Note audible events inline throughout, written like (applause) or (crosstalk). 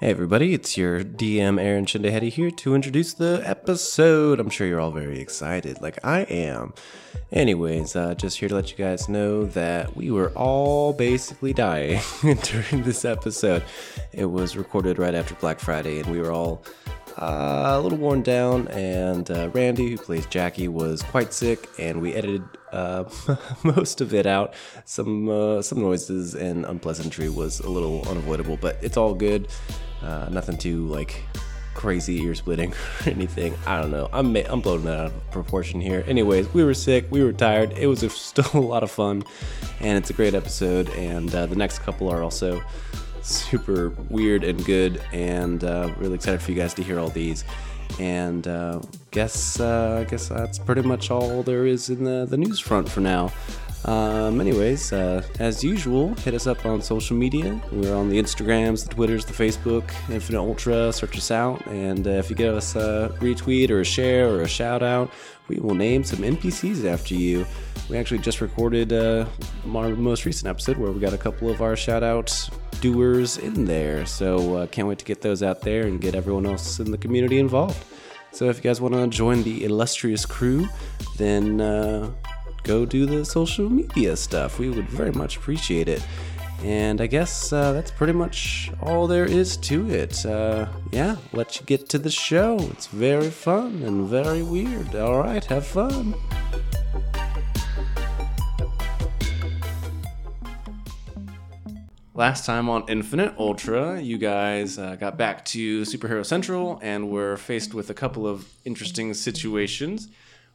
Hey everybody, it's your DM Aaron Shindahedi here to introduce the episode. I'm sure you're all very excited, like I am. Anyways, uh, just here to let you guys know that we were all basically dying (laughs) during this episode. It was recorded right after Black Friday, and we were all uh, a little worn down. And uh, Randy, who plays Jackie, was quite sick, and we edited uh, (laughs) most of it out. Some uh, some noises and unpleasantry was a little unavoidable, but it's all good. Uh, nothing too like crazy ear splitting (laughs) or anything. I don't know. I'm I'm blowing that out of proportion here. Anyways, we were sick, we were tired. It was a, (laughs) still a lot of fun, and it's a great episode. And uh, the next couple are also super weird and good, and uh, really excited for you guys to hear all these. And uh, guess uh, I guess that's pretty much all there is in the the news front for now. Um, anyways, uh, as usual, hit us up on social media. We're on the Instagrams, the Twitters, the Facebook, Infinite Ultra. Search us out, and uh, if you give us a retweet or a share or a shout out, we will name some NPCs after you. We actually just recorded uh, our most recent episode where we got a couple of our shout out doers in there. So uh, can't wait to get those out there and get everyone else in the community involved. So if you guys want to join the illustrious crew, then uh, go do the social media stuff. We would very much appreciate it. And I guess uh, that's pretty much all there is to it. Uh, yeah, let you get to the show. It's very fun and very weird. All right, have fun. Last time on Infinite Ultra, you guys uh, got back to Superhero Central and were faced with a couple of interesting situations.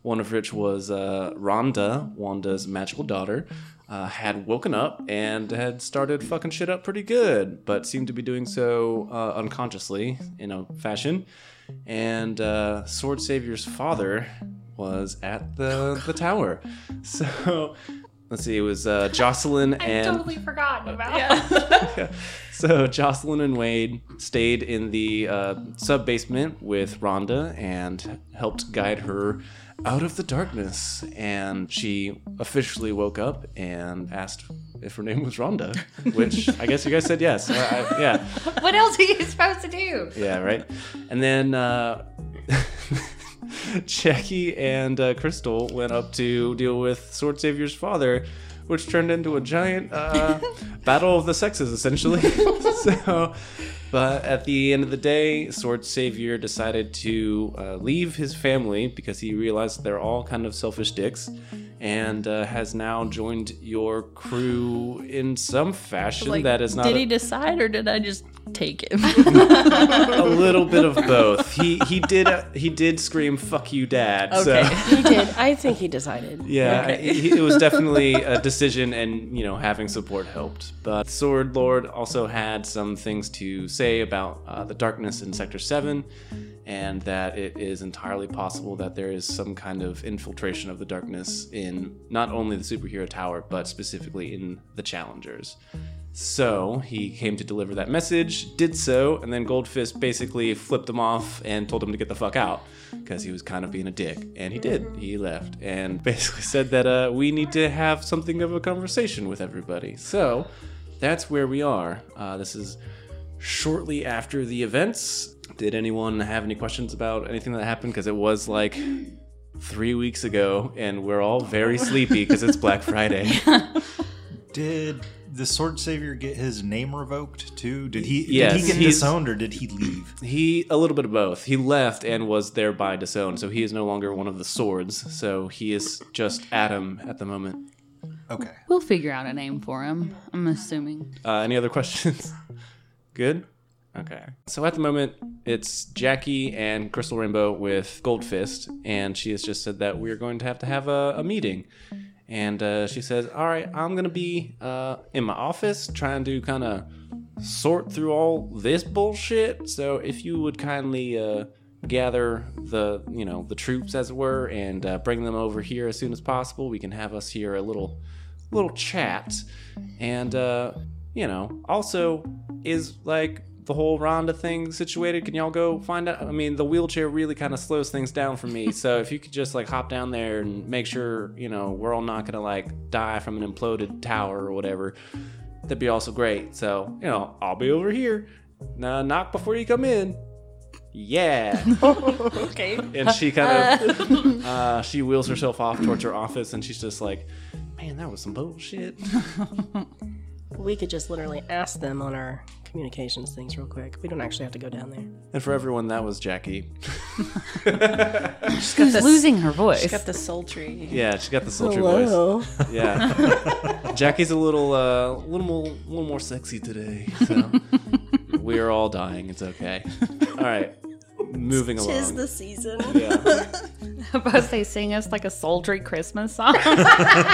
One of which was uh, Rhonda, Wanda's magical daughter, uh, had woken up and had started fucking shit up pretty good, but seemed to be doing so uh, unconsciously in a fashion. And uh, Sword Savior's father was at the the tower. (laughs) So let's see, it was uh, Jocelyn I and totally forgotten about. (laughs) (laughs) so Jocelyn and Wade stayed in the uh, sub basement with Rhonda and helped guide her out of the darkness. And she officially woke up and asked if her name was Rhonda, (laughs) which I guess you guys said yes. I, I, yeah, (laughs) what else are you supposed to do? yeah, right. And then. Uh, (laughs) Jackie and uh, Crystal went up to deal with Sword Savior's father, which turned into a giant uh, battle of the sexes, essentially. so, but at the end of the day, Sword Savior decided to uh, leave his family because he realized they're all kind of selfish dicks, and uh, has now joined your crew in some fashion Like, that is not did a- he decide or did I just take him? (laughs) a little bit of both. He he did he did scream "fuck you, dad." Okay. So. (laughs) He did. I think he decided. Yeah, Okay. he- it was definitely a decision, and you know, having support helped. But Sword Lord also had some things to say about uh, the darkness in Sector Seven, and that it is entirely possible that there is some kind of infiltration of the darkness in not only the superhero tower, but specifically in the Challengers. So he came to deliver that message, did so, and then Goldfist basically flipped him off and told him to get the fuck out because he was kind of being a dick. And he did. He left and (laughs) basically said that uh, we need to have something of a conversation with everybody. So that's where we are. Uh, this is shortly after the events. Did anyone have any questions about anything that happened? Because it was like three weeks ago, and we're all very sleepy because it's Black Friday. (laughs) Did the Sword Savior get his name revoked too? Did he Yes, did he get disowned or did he leave? He a little bit of both. He left and was thereby disowned, so he is no longer one of the swords. So he is just Adam at the moment. Okay. we'll figure out a name for him. I'm assuming. Uh, any other questions? Good. Okay. So at the moment, it's Jackie and Crystal Rainbow with Goldfist, and she has just said that we're going to have to have a, a meeting. And uh, she says, "All right, I'm gonna be uh, in my office trying to kind of sort through all this bullshit. So if you would kindly uh, gather the, you know, the troops, as it were, and uh, bring them over here as soon as possible, we can have us here a little, little chat. And uh, you know, also is like the whole Rhonda thing situated? Can y'all go find out? I mean, the wheelchair really kind of slows things down for me. (laughs) so if you could just like hop down there and make sure, you know, we're all not gonna like die from an imploded tower or whatever, that'd be also great. So, you know, I'll be over here. Now knock before you come in. Yeah. (laughs) Okay. and she kind of uh, she wheels herself off towards her office, and she's just like, "Man, that was some bullshit." (laughs) We could just literally ask them on our communications things real quick. We don't actually have to go down there. And for everyone, that was Jackie. (laughs) Who's losing her voice? She's got the sultry. Yeah, she got the sultry voice. Hello. Yeah, (laughs) Jackie's a little, uh, little more, a little more sexy today. So (laughs) we are all dying. It's okay. All right, moving along. Tis the season. yeah. (laughs) Suppose they sing us like a sultry Christmas song. I'm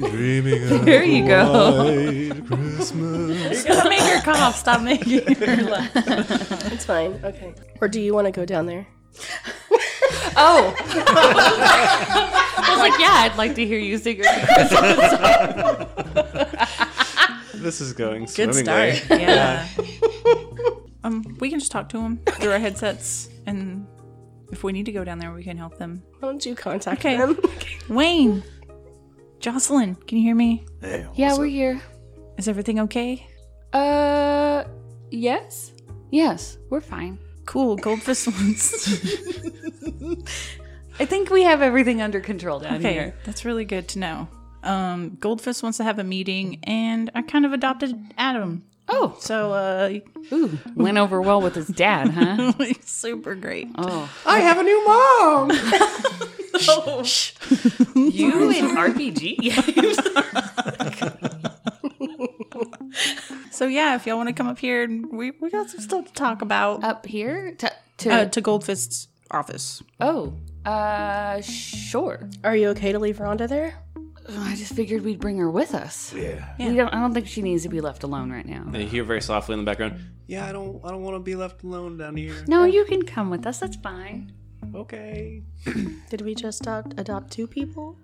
(laughs) dreaming of There you go. (laughs) white Christmas. You're gonna make her cough. Stop making her laugh. It's fine. Okay. Or do you want to go down there? oh. I was like, yeah, I'd like to hear you sing your Christmas song. This is going Good swimmingly. start. Yeah. um, we can just talk to them through our headsets, and if we need to go down there, we can help them. Why don't you contact Okay. them? (laughs) Wayne, Jocelyn, can you hear me? Hey, Yeah, we're here. Is everything okay? Uh, yes. Yes, we're fine. Cool. Goldfish (laughs) wants. (laughs) I think we have everything under control down Okay, here. that's really good to know. Um, Goldfish wants to have a meeting, and I kind of adopted Adam. Oh, So, uh, ooh, went over well with his dad, huh? (laughs) super great. Oh, I have a new mom. (laughs) you in RPG (laughs) So yeah, if y'all want to come up here, we we got some stuff to talk about. up here to to Uh, to Goldfist's office. oh, uh, sure. Are you okay to leave Rhonda there? I just figured we'd bring her with us. Yeah. We don't. I don't think she needs to be left alone right now. And you hear very softly in the background. Yeah, I don't, I don't want to be left alone down here. No, you can come with us. That's fine. Okay. (coughs) Did we just adopt, adopt two people?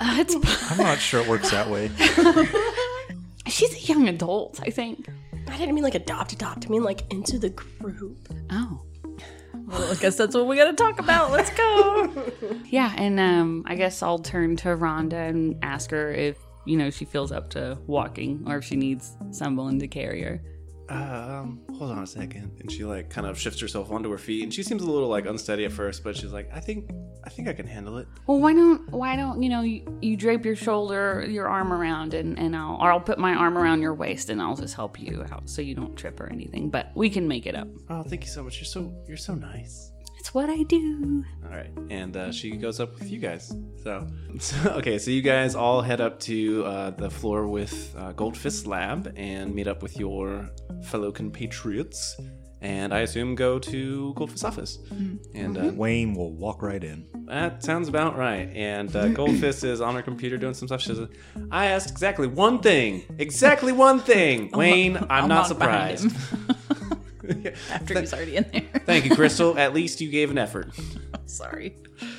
Uh, it's (laughs) I'm not sure it works that way. (laughs) she's a young adult. I think. I didn't mean like adopt, adopt. I mean like into the group. Oh. Well, I guess that's what we got to talk about. Let's go. (laughs) Yeah, and um, I guess I'll turn to Rhonda and ask her if you know she feels up to walking or if she needs someone to carry her. Um, hold on a second. And she like kind of shifts herself onto her feet, and she seems a little like unsteady at first, but she's like, I think, I think I can handle it. Well, why don't why don't you know you, you drape your shoulder, your arm around, and and I'll or I'll put my arm around your waist, and I'll just help you out so you don't trip or anything. But we can make it up. Oh, thank you so much. You're so, you're so nice. It's what I do. All right, and uh, she goes up with you guys. So, (laughs) so okay, so you guys all head up to uh, the floor with uh, Goldfist Lab and meet up with your fellow compatriots, and I assume go to Goldfist's office. And uh, Wayne will walk right in. that sounds about right. And uh, Goldfist is on her computer doing some stuff. She says, "I asked exactly one thing, exactly one thing, (laughs) Wayne. I'm I'll not knock surprised." (laughs) him (laughs) After he's already in there. Thank you, Crystal. At least you gave an effort. (laughs) Sorry.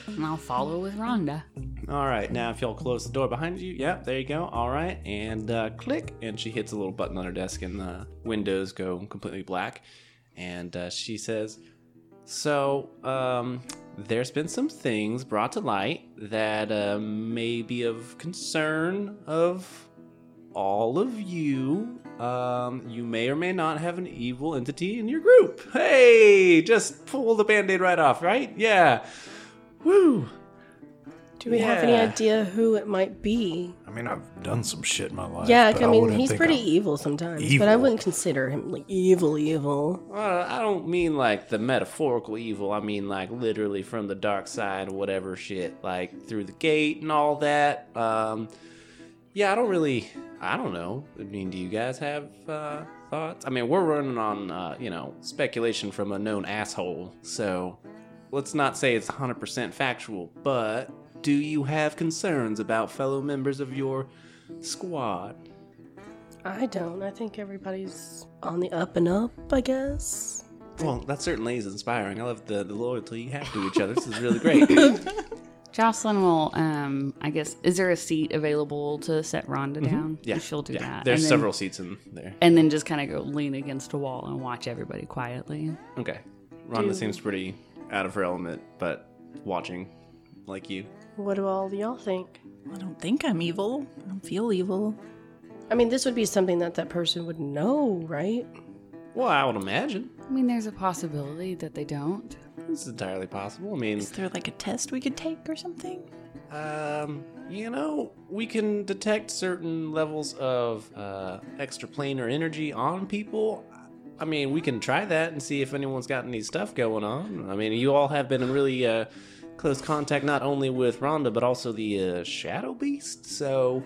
And I'll follow with Rhonda. All right, now if y'all close the door behind you, yep, there you go. All right, and uh, click, and she hits a little button on her desk, and the windows go completely black. And uh, she says, "So, um, there's been some things brought to light that uh, may be of concern of all of you. Um, you may or may not have an evil entity in your group. Hey, just pull the band-aid right off, right? Yeah. Woo." Do we have any idea who it might be? I mean, I've done some shit in my life. Yeah, but I mean, wouldn't he's pretty I'm- evil sometimes, but I wouldn't consider him like evil, evil. Well, I don't mean like the metaphorical evil. I mean like literally from the dark side, whatever shit, like through the gate and all that. Um, yeah, I don't really. I don't know. I mean, do you guys have uh, thoughts? I mean, we're running on uh, you know speculation from a known asshole, so let's not say it's 100% factual. But do you have concerns about fellow members of your squad? I don't. I think everybody's on the up and up, I guess. Well, that certainly is inspiring. I love the, the loyalty you have to each other. This is really great. (laughs) Jocelyn will, um, I guess, is there a seat available to set Rhonda down? Yeah, she'll do yeah. that. There's then- several seats in there. and then just kind of go lean against a wall and watch everybody quietly. Okay. Rhonda Do- seems pretty out of her element, but watching like you. What do all y'all think? I don't think I'm evil. I don't feel evil. I mean, this would be something that that person would know, right? Well, I would imagine. I mean, there's a possibility that they don't. It's entirely possible. I mean, Is there like a test we could take or something? Um, you know, we can detect certain levels of uh, extraplanar energy on people. I mean, we can try that and see if anyone's got any stuff going on. I mean, you all have been in really uh, close contact not only with Rhonda but also the uh, Shadow Beast, so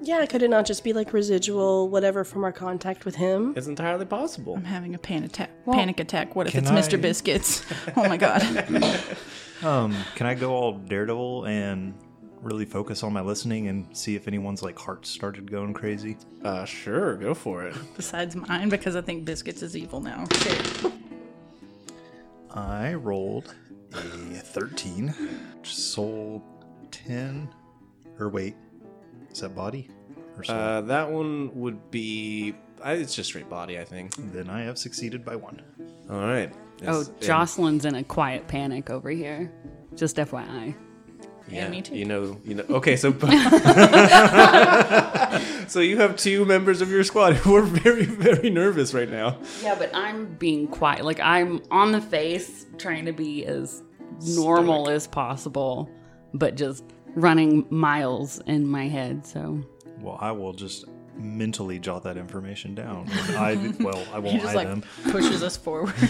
Yeah, could it not just be like residual whatever from our contact with him? it's entirely possible. I'm having a panic attack. panic attack. What if Can it's Mr. Biscuits? Oh my god. (laughs) Um, can I go all daredevil and really focus on my listening and see if anyone's like heart started going crazy? Uh, sure, go for it. (laughs) Besides mine, because I think Biscuits is evil now. I rolled a 13, soul 10, or wait, is that body? Or soul? Uh, that one would be. I, it's just straight body, I think. then I have succeeded by one. All right. Oh, Yes, and- Jocelyn's in a quiet panic over here. Just FYI. Yeah, me too. You know, you know. Okay, so (laughs) so you have two members of your squad who are very, very nervous right now. Yeah, but I'm being quiet. Like I'm on the face, trying to be as normal as possible, but just running miles in my head. So Well, I will just mentally jot that information down. (laughs) I well, I won't He just eye like them. pushes us forward. (laughs)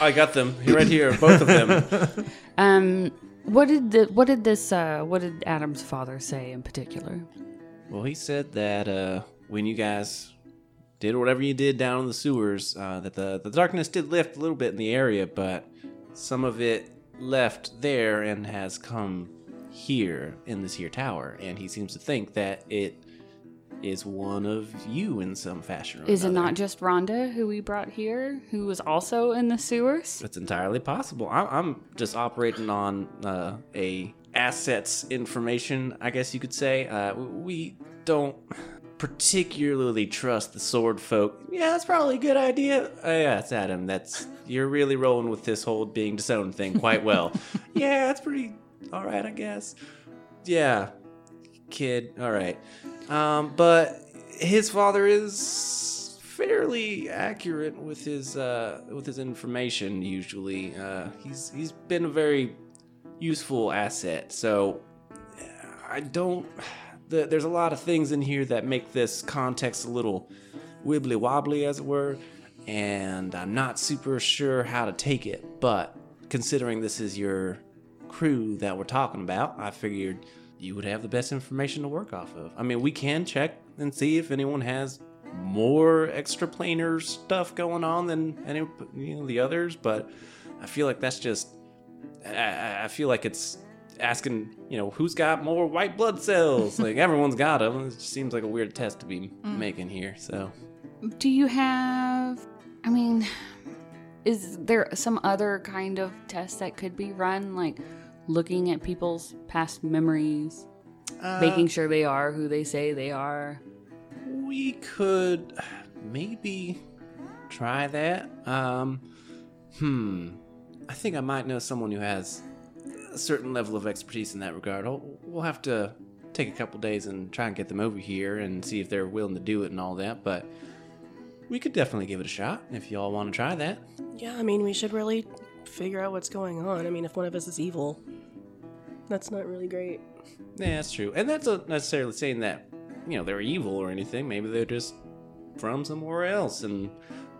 I got them You're right here, both of them. (laughs) Um, what did the what did this uh what did Adam's father say in particular? Well, he said that uh, when you guys did whatever you did down in the sewers, uh, that the the darkness did lift a little bit in the area, but some of it left there and has come here in this here tower, and he seems to think that it is one of you in some fashion. Or Is it not just Rhonda who we brought here, who was also in the sewers? It's entirely possible. I'm, I'm just operating on uh, a assets information, I guess you could say. Uh, we don't particularly trust the sword folk. Yeah, that's probably a good idea. Uh, yeah, it's Adam. That's you're really rolling with this whole being disowned thing quite well. (laughs) yeah, that's pretty all right, I guess. Yeah, kid. All right. Um, but his father is fairly accurate with his uh, with his information. Usually, uh, he's he's been a very useful asset. So I don't. The, there's a lot of things in here that make this context a little wibbly wobbly, as it were, and I'm not super sure how to take it. But considering this is your crew that we're talking about, I figured you would have the best information to work off of. I mean, we can check and see if anyone has more extraplanar stuff going on than any you know the others, but I feel like that's just I- I, feel like it's asking, you know, who's got more white blood cells? (laughs) like everyone's got them. It just seems like a weird test to be mm. making here. So Do you have? I mean, is there some other kind of test that could be run, like looking at people's past memories, making sure they are who they say they are? we could maybe try that. Um, hmm. I think I might know someone who has a certain level of expertise in that regard. We'll, we'll have to take a couple days and try and get them over here and see if they're willing to do it and all that. But we could definitely give it a shot if y'all want to try that. Yeah, I mean, we should really figure out what's going on. I mean, if one of us is evil, that's not really great. Yeah, that's true. And that's not necessarily saying that, you know, they're evil or anything. Maybe they're just from somewhere else and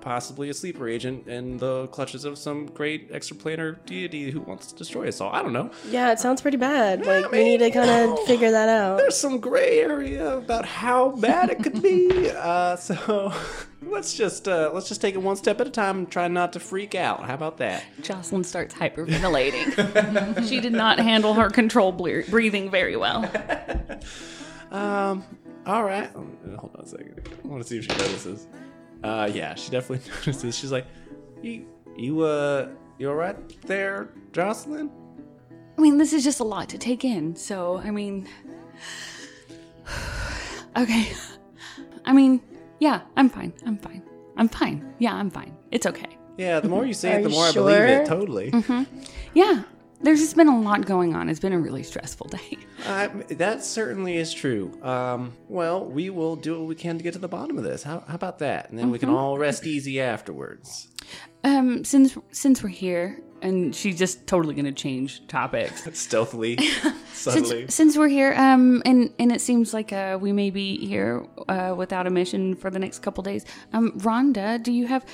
possibly a sleeper agent in the clutches of some great extraplanar deity who wants to destroy us all. I don't know. Yeah, it sounds pretty bad. Yeah, like, we need to kind of (sighs) figure that out. There's some gray area about how bad it could be. (laughs) uh, so (laughs) let's just uh, let's just take it one step at a time and try not to freak out. How about that? Jocelyn starts hyperventilating. (laughs) she did not handle her control ble- breathing very well. Um. All right. Hold on a second. I want to see if she notices. Uh, yeah, she definitely (laughs) notices. She's like, "You, you, uh, you all right there, Jocelyn?" I mean, this is just a lot to take in. So, I mean, (sighs) okay. I mean, yeah, I'm fine. I'm fine. I'm fine. Yeah, I'm fine. It's okay. Yeah. The more you say it, the more I believe it. sure? Totally. Yeah, there's just been a lot going on. It's been a really stressful day. (laughs) Uh, that certainly is true. Um, well, we will do what we can to get to the bottom of this. How, how about that? And then we can all rest easy afterwards. Um, since since we're here, and she's just totally gonna change topics. (laughs) Stealthily, (laughs) subtly. Since, since we're here, um, and and it seems like uh, we may be here uh, without a mission for the next couple days. Um, Rhonda, do you have?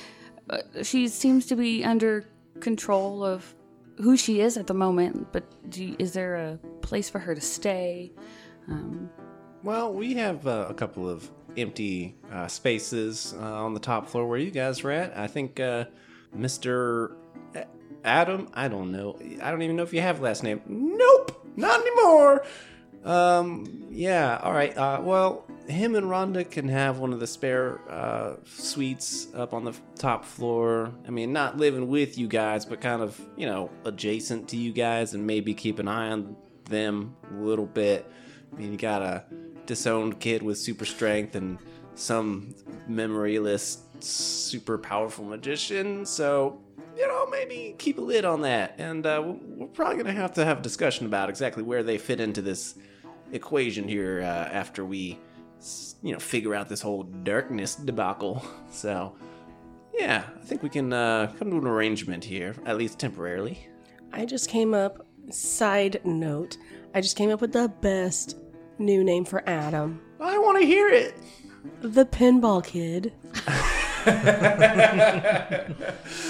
Uh, she seems to be under control of who she is at the moment, but you, is there a place for her to stay? Um, Well, we have uh, a couple of empty uh, spaces uh, on the top floor where you guys were at. I think uh, Mr. Adam, I don't know. I don't even know if you have last name. Nope, not anymore. Um, yeah, all right. Uh, well, him and Rhonda can have one of the spare uh, suites up on the top floor. I mean, not living with you guys, but kind of, you know, adjacent to you guys and maybe keep an eye on them a little bit. I mean, you got a disowned kid with super strength and some memoryless, super powerful magician. So, you know, maybe keep a lid on that. And uh, we're- probably going to have to have a discussion about exactly where they fit into this equation here uh, after we, you know, figure out this whole darkness debacle. (laughs) So, yeah, I think we can uh, come to an arrangement here, at least temporarily. I just came up, side note, I just came up with the best new name for Adam I want to hear it. the Pinball Kid. (laughs)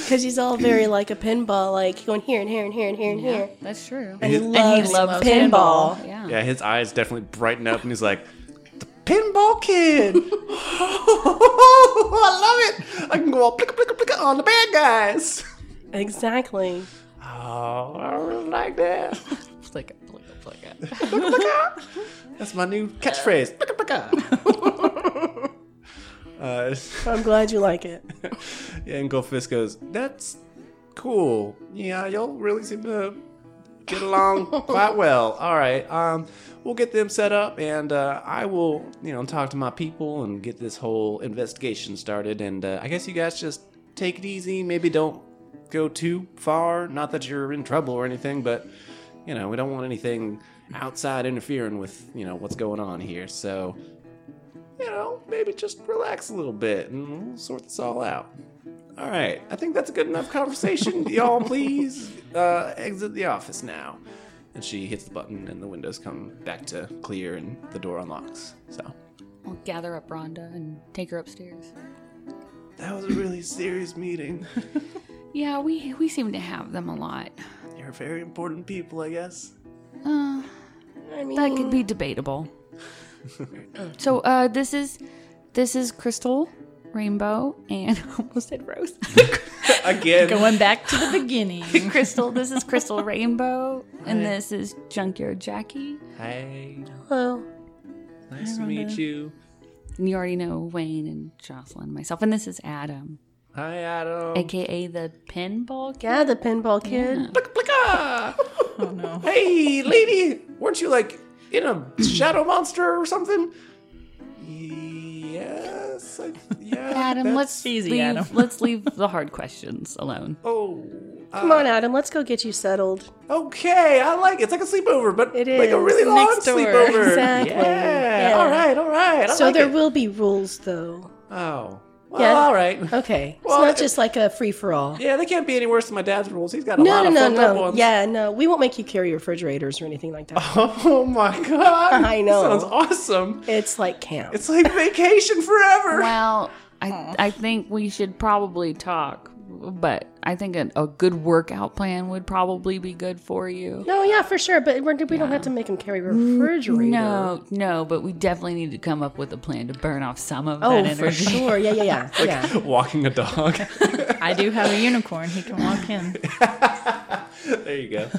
Because he's all very like a pinball, like going here and here and here and here and here. that's true. And he And loves, he loves pinball. Yeah. Yeah, his eyes definitely brighten up, and he's like, "The pinball kid! (laughs) (laughs) I love it! I can go all plicka plicka plicka on the bad guys." Exactly. Oh, I really like that. Flick it, flick. That's my new catchphrase. Plicka plicka. (laughs) uh, I'm glad you like it. yeah, and Goldfist goes, "That's cool. Yeah, y'all really seem to get along quite (laughs) well. All right, um, we'll get them set up, and uh, I will, you know, talk to my people and get this whole investigation started. And uh, I guess you guys just take it easy. Maybe don't go too far. Not that you're in trouble or anything, but you know, we don't want anything outside interfering with you know what's going on here. So." You know, maybe just relax a little bit and we'll sort this all out. All right, I think that's a good enough conversation. (laughs) Y'all, please uh, exit the office now. And she hits the button, and the windows come back to clear, and the door unlocks. So We'll gather up Rhonda and take her upstairs. that was a really serious meeting. (laughs) Yeah, we we seem to have them a lot. You're very important people, I guess. Uh, I mean, that could be debatable. so, uh, this is this is Crystal Rainbow and (laughs) almost said Rose. (laughs) Again, Going back to the beginning. (laughs) Crystal, this is Crystal Rainbow, and this is Junkyard Jackie. hey, Hello. nice to meet you. And you already know Wayne and Jocelyn, and myself, and this is Adam, Hi, Adam. aka the Pinball Kid. Yeah, the Pinball Kid. Blicka, blicka. Oh no. Hey, lady, weren't you like in a shadow monster or something? Yes, I, yeah. Adam, let's easy, leave, Adam. (laughs) let's leave the hard questions alone. Oh, Come uh, on, Adam. Let's go get you settled. okay. I like it. It's like a sleepover, but It like a really long Next door. sleepover. (laughs) Exactly. Yeah. Yeah. All right. All right. I so like there it. will be rules, though. Oh. Well, Yeah. all right. Okay. It's not it- just like a free for all. Yeah, they can't be any worse than my dad's rules. He's got a No, lot no, of no, no. ones. Yeah, no. We won't make you carry refrigerators or anything like that. (laughs) Oh my god. I know. Sounds awesome. It's like camp. It's like vacation forever. Well, I I think we should probably talk, but I think a, a good workout plan would probably be good for you. no, yeah, for sure. But we're, we don't have to make him carry a refrigerator. No, no, but we definitely need to come up with a plan to burn off some of Oh, that for sure. Yeah, yeah, yeah. (laughs) yeah. Walking a dog. (laughs) I do have a unicorn. He can walk in. (laughs) there you go.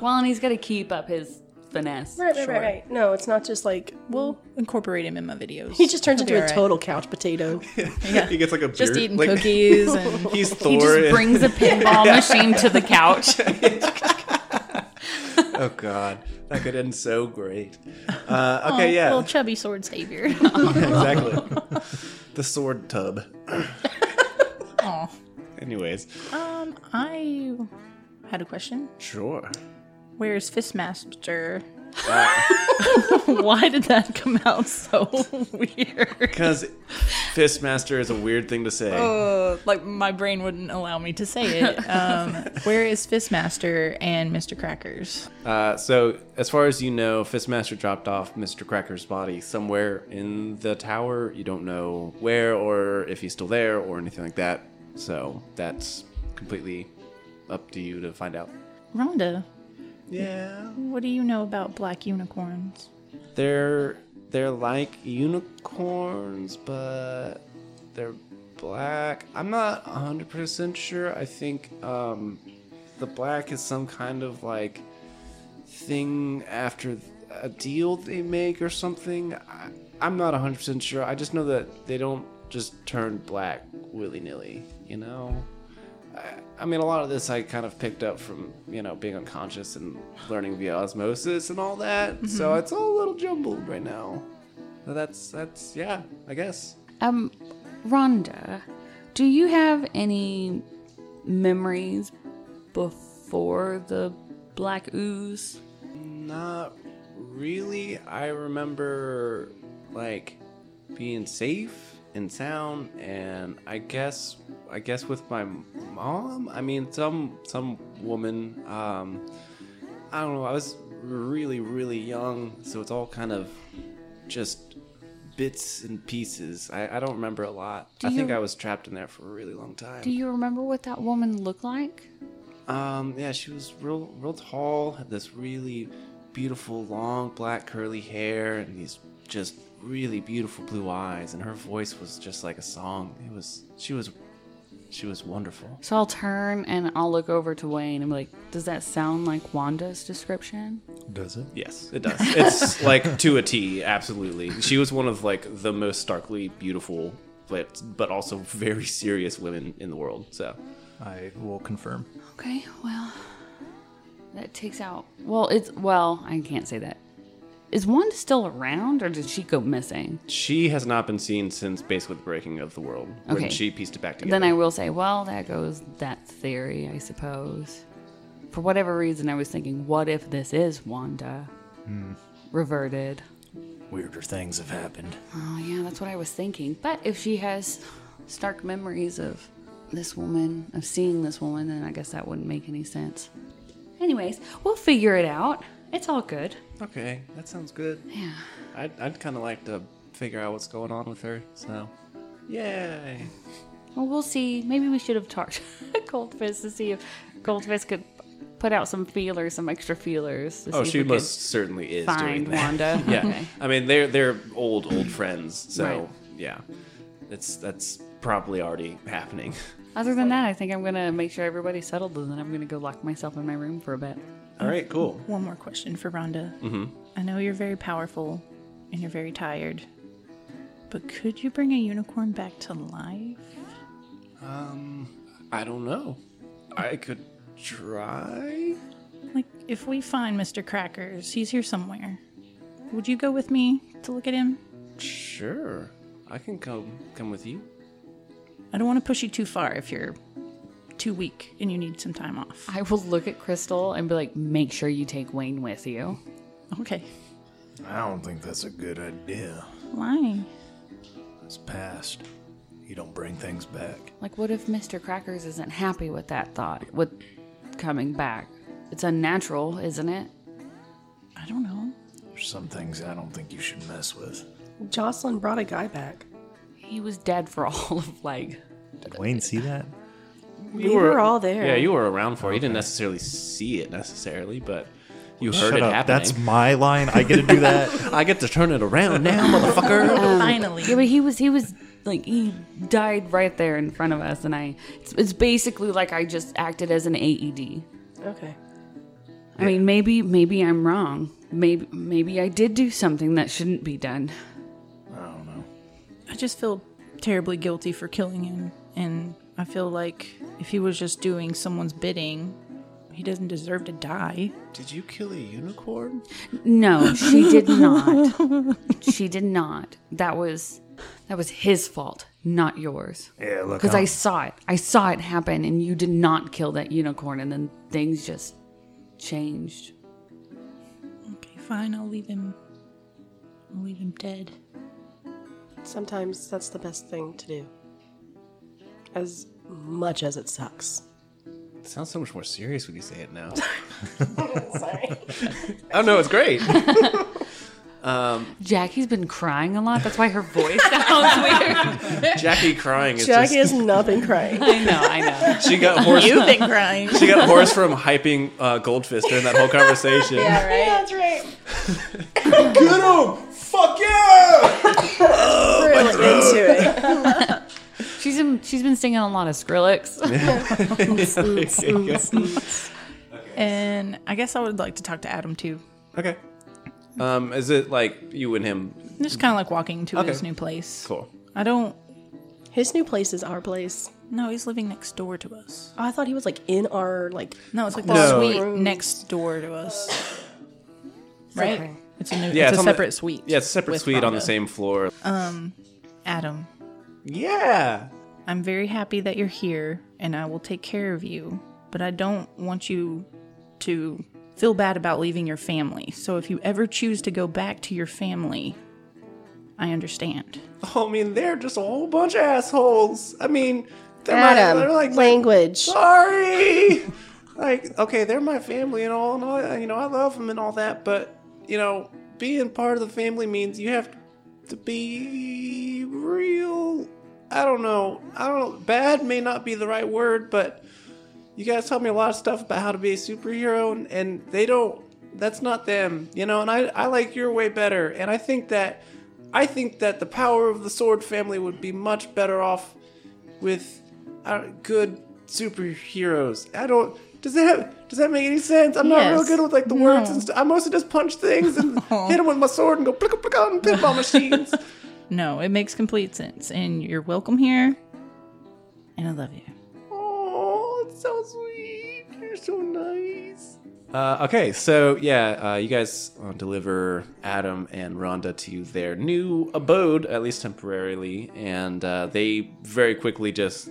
well, and he's got to keep up his finesse. Right, right, right, right. No, it's not just like We'll incorporate him in my videos. he just turns He'll into a all right. total couch potato. (laughs) Yeah. He gets like a Just eating like- cookies and (laughs) He's Thor. He just brings a pinball (laughs) machine to the couch. oh god, that could end so great. Uh, okay, yeah, little chubby sword savior. exactly. the sword tub. oh. Anyways, Um, I had a question. Sure. Where's Fistmaster? (laughs) Why did that come out so weird? Because Fistmaster is a weird thing to say. Uh, like my brain wouldn't allow me to say it. Um, where is Fistmaster and Mr. Crackers? Uh, so, as far as you know, Fistmaster dropped off Mr. Cracker's body somewhere in the tower. You don't know where or if he's still there or anything like that. So, that's completely up to you to find out. Rhonda, Yeah. what do you know about black unicorns? They're they're like unicorns, but they're black. I'm not 100% sure. I think um, the black is some kind of like thing after a deal they make or something. I, I'm not 100% sure. I just know that they don't just turn black willy nilly, you know? I, I mean, a lot of this I kind of picked up from, you know, being unconscious and learning via osmosis and all that. So it's all a little jumbled right now. But that's, that's, yeah, I guess. Um, Rhonda, do you have any memories before the black ooze? Not really. I remember like being safe and sound, and I guess I guess with my mom. I mean, some some woman. Um, I don't know. I was really really young, so it's all kind of just bits and pieces. I, I don't remember a lot. Do I think you- I was trapped in there for a really long time. Do you remember what that woman looked like? Um, yeah, she was real, real tall. Had this really beautiful, long black curly hair, and these just really beautiful blue eyes. And her voice was just like a song. It was, she was, she was wonderful. So I'll turn and I'll look over to Wayne and be like, "Does that sound like Wanda's description?" Does it? Yes, it does. It's like to a T. Absolutely, she was one of like the most starkly beautiful, but but also very serious women in the world. So I will confirm. Okay, well, that takes out. Well, it's well, I can't say that. Is Wanda still around, or did she go missing? she has not been seen since basically the breaking of the world when Okay. she pieced it back together. Then I will say, well, that goes that theory, I suppose. For whatever reason, I was thinking, what if this is Wanda hmm. reverted? Weirder things have happened. Oh, yeah, that's what I was thinking. But if she has stark memories of this woman, of seeing this woman, then I guess that wouldn't make any sense. Anyways, we'll figure it out. It's all good. Okay, that sounds good. Yeah. I'd, I'd kind of like to figure out what's going on with her, so. Yay. Well, we'll see. Maybe we should have talked (laughs) to Goldfish to see if Goldfish could put out some feelers, some extra feelers. To Oh, see she we most certainly is doing that. Wanda. (laughs) yeah. Okay. I mean, they're they're old old friends, so Right. yeah, it's that's probably already happening. Other than that, I think I'm gonna make sure everybody's settled, and then I'm gonna go lock myself in my room for a bit. All right, cool. One more question for Rhonda. Mm-hmm. I know you're very powerful and you're very tired, but could you bring a unicorn back to life? Um, I don't know. I could try. Like, if we find Mr. Crackers, he's here somewhere. Would you go with me to look at him? Sure, I can come come with you. I don't want to push you too far if you're too weak and you need some time off. I will look at Crystal and be like, make sure you take Wayne with you. Okay. I don't think that's a good idea. Why? It's past. You don't bring things back. Like, what if Mr. Crackers isn't happy with that thought, with coming back? It's unnatural, isn't it? I don't know. There's some things I don't think you should mess with. Jocelyn brought a guy back. He was dead for (laughs) all of like. Did Wayne see that? We were all there. Yeah, you were around for it. You didn't necessarily see it necessarily, but you heard Shut it up. happening. That's my line. I get to do that. (laughs) I get to turn it around now, motherfucker. (laughs) Finally. Yeah, but he was he was like he died right there in front of us, and I. It's, it's basically like I just acted as an AED. Okay. I mean, maybe maybe I'm wrong. Maybe maybe I did do something that shouldn't be done. I don't know. I just feel terribly guilty for killing him, and I feel like if he was just doing someone's bidding, he doesn't deserve to die. Did you kill a unicorn? No, she did (laughs) not. she did not. That was that was his fault, not yours. Yeah, look. Because I saw it. I saw it happen, and you did not kill that unicorn, and then things just changed. Okay, fine. I'll leave him. I'll leave him dead. Sometimes that's the best thing to do. As much as it sucks. It sounds so much more serious when you say it now. Sorry. (laughs) oh no, it's great. (laughs) Jackie's been crying a lot. That's why her voice (laughs) sounds weird. Jackie crying is Jackie just has not been crying. I know, I know. she got hoarse. You've been crying. She got hoarse from hyping uh, Goldfist during that whole conversation. Yeah, right? That's right. Get him! Fuck yeah! Really into it. She's been she's been singing a lot of Skrillex. (laughs) (laughs) and I guess I would like to talk to Adam too. okay. Um, is it like you and him? Just kind of like walking to Okay. his new place. Cool. I don't. His new place is our place. No, he's living next door to us. Oh, I thought he was like in our like. No, it's like the No. suite Rooms. next door to us. Right? Okay. It's a new. Yeah, it's, a on the- separate suite. Yeah, it's a separate with suite on the Rhonda. same floor. Um Adam, yeah. I'm very happy that you're here, and I will take care of you. But I don't want you to feel bad about leaving your family. So if you ever choose to go back to your family, I understand. Oh, I mean, they're just a whole bunch of assholes. I mean, they're, my, Adam, they're like, language. sorry. (laughs) like, okay, they're my family and all, and all, you know, I love them and all that, but you know, being part of the family means you have to be real. I don't know. I don't know. Bad may not be the right word, but you guys taught me a lot of stuff about how to be a superhero, and, and they don't. That's not them, you know. And I, I like your way better, and I think that, I think that the power of the Sword family would be much better off with uh, good superheroes. I don't. Does that does that make any sense? I'm not real good with like the words and stuff. I mostly just punch things and (laughs) hit them with my sword and go plick plick on pinball machines. No, it makes complete sense, and you're welcome here. And I love you. Oh, it's so sweet. You're so nice. Uh, okay, so yeah, uh, you guys uh, deliver Adam and Rhonda to their new abode, at least temporarily, and uh, they very quickly just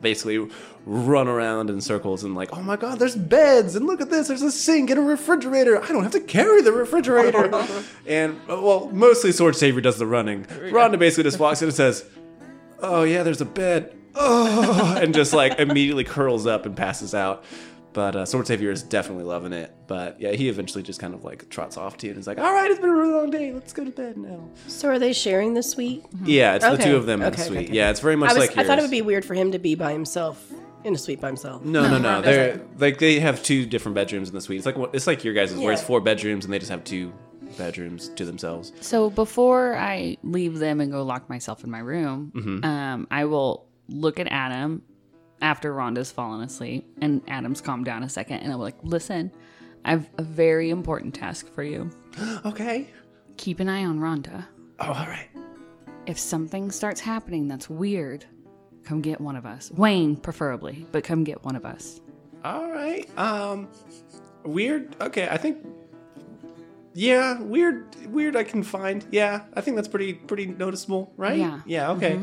basically run around in circles and like, oh my god, there's beds, and look at this, there's a sink and a refrigerator. I don't have to carry the refrigerator. (laughs) and well, mostly Sword Savior does the running. Rhonda basically just walks in and says, oh yeah, there's a bed. Oh, (laughs) and just like immediately curls up and passes out. But uh, Sword Savior is definitely loving it. But yeah, he eventually just kind of like trots off to you and is like, all right, it's been a really long day. Let's go to bed now. So are they sharing the suite? Yeah, it's the Okay. two of them in the Okay, okay, suite. okay. Yeah, it's very much I was. like I thought it would be weird for him to be by himself in a suite by himself. No, no, no. They're like they have two different bedrooms in the suite. It's like what- it's like your guys' where it's Yeah. four bedrooms and they just have two bedrooms to themselves. So before I leave them and go lock myself in my room, um, I will look at Adam after Rhonda's fallen asleep and Adam's calmed down a second, and I'm like, "Listen, I have a very important task for you. (gasps) Okay. Keep an eye on Rhonda. Oh, all right. If something starts happening that's weird, come get one of us. Wayne, preferably, but come get one of us. All right. Um, weird. Okay, I think. Yeah, weird. Weird. I can find. Yeah, I think that's pretty pretty noticeable, right? Yeah. Yeah. Okay.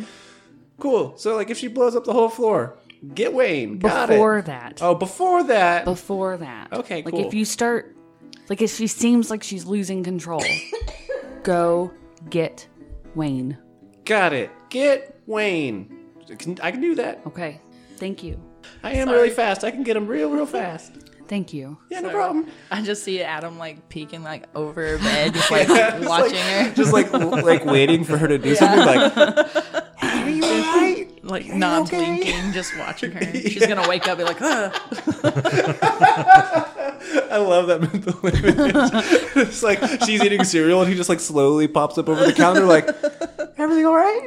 Cool. So like, if she blows up the whole floor, get Wayne. Got Before it. that, Oh, before that. before that. Okay, Like cool. Like if you start, like if she seems like she's losing control, (laughs) go get Wayne. Got it. Get Wayne. I can, I can do that. Okay. Thank you. I am really fast. I can get him real, real fast. Thank you. Yeah, no problem. I just see Adam like peeking like over her bed, just like (laughs) Just watching like, her, Just like like waiting for her to do (laughs) something. Like, are you alright? like not blinking, just watching her. (laughs) She's gonna wake up and be like, Ugh. (laughs) I love that mental image. (laughs) it's like she's eating cereal and he just like slowly pops up over the counter, like, everything all right?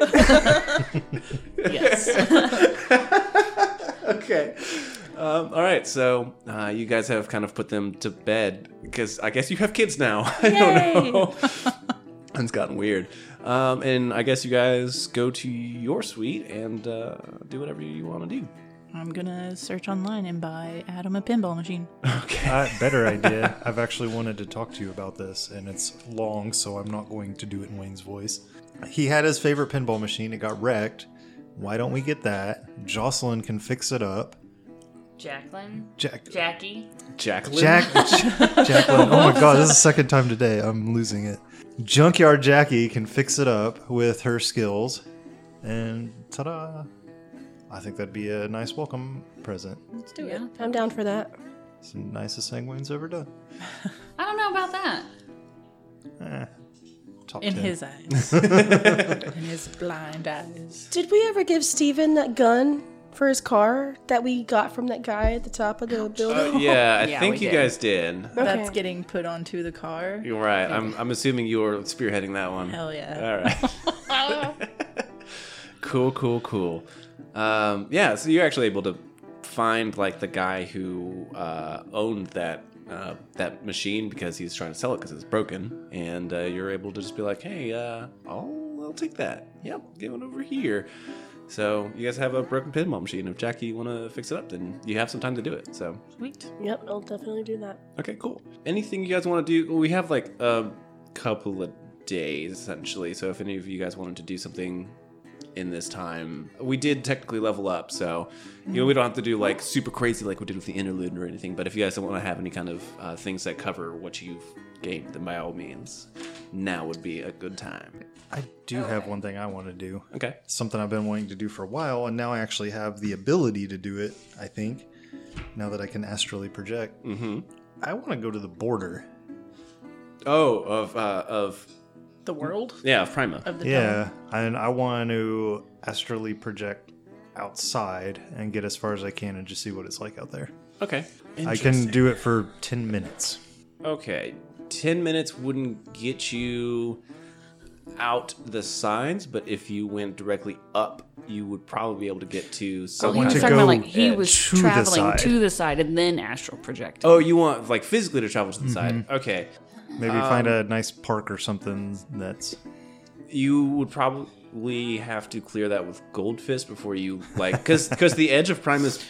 yes. okay. Um, all right, so uh, you guys have kind of put them to bed because I guess you have kids now. I don't know. it's gotten weird. Um, and I guess you guys go to your suite and uh, do whatever you want to do. I'm gonna search online and buy Adam a pinball machine. (laughs) Okay. Uh, better (laughs) idea. I've actually wanted to talk to you about this, and it's long, so I'm not going to do it in Wayne's voice. He had his favorite pinball machine. It got wrecked. Why don't we get that? Jocelyn can fix it up. Jacqueline, Jack, Jackie. Jacqueline. Jack, (laughs) Jacqueline. Oh my god, this is the second time today. I'm losing it. Junkyard Jackie can fix it up with her skills, and ta-da! I think that'd be a nice welcome present. Let's do Yeah. it. I'm down for that. It's the nicest thing Wayne's ever done. (laughs) I don't know about that. Eh, top In 10. his (laughs) eyes. In his blind eyes. Did we ever give Steven that gun for his car that we got from that guy at the top of the building? Uh, (laughs) yeah, I Yeah, think we you did. guys did. That's Okay. getting put onto the car. You're right. I'm, I'm assuming you were spearheading that one. Hell yeah. All right. (laughs) (laughs) cool, cool, cool. Um, yeah, so you're actually able to find like the guy who uh, owned that uh, that machine because he's trying to sell it because it's broken, and uh, you're able to just be like, "Hey, uh, I'll I'll take that. Yep, get one over here." So you guys have a broken pinball machine. If Jackie you want to fix it up, then you have some time to do it. So Sweet. Yep, I'll definitely do that. Okay, cool. Anything you guys want to do? We have like a couple of days essentially. So if any of you guys wanted to do something in this time, we did technically level up. So you know we don't have to do like super crazy like we did with the interlude or anything. But if you guys don't want to have any kind of uh, things that cover what you've gained, then by all means, now would be a good time. I do have one thing I want to do. Okay. Something I've been wanting to do for a while, and now I actually have the ability to do it, I think, now that I can astrally project. Mm-hmm. I want to go to the border. Oh, of uh, of The world yeah, of Prima. of the dome. Yeah, and I want to astrally project outside and get as far as I can and just see what it's like out there. Okay. I can do it for 10 minutes. Okay, 10 minutes wouldn't get you out the signs, but if you went directly up, you would probably be able to get to Oh, some. he want was to talking about like he edge was to traveling side. to the side and then astral project. Oh, you want like physically to travel to the side? Mm-hmm. Okay, Maybe find um, a nice park or something that's. you would probably have to clear that with Goldfist before you like because because the edge of Primus.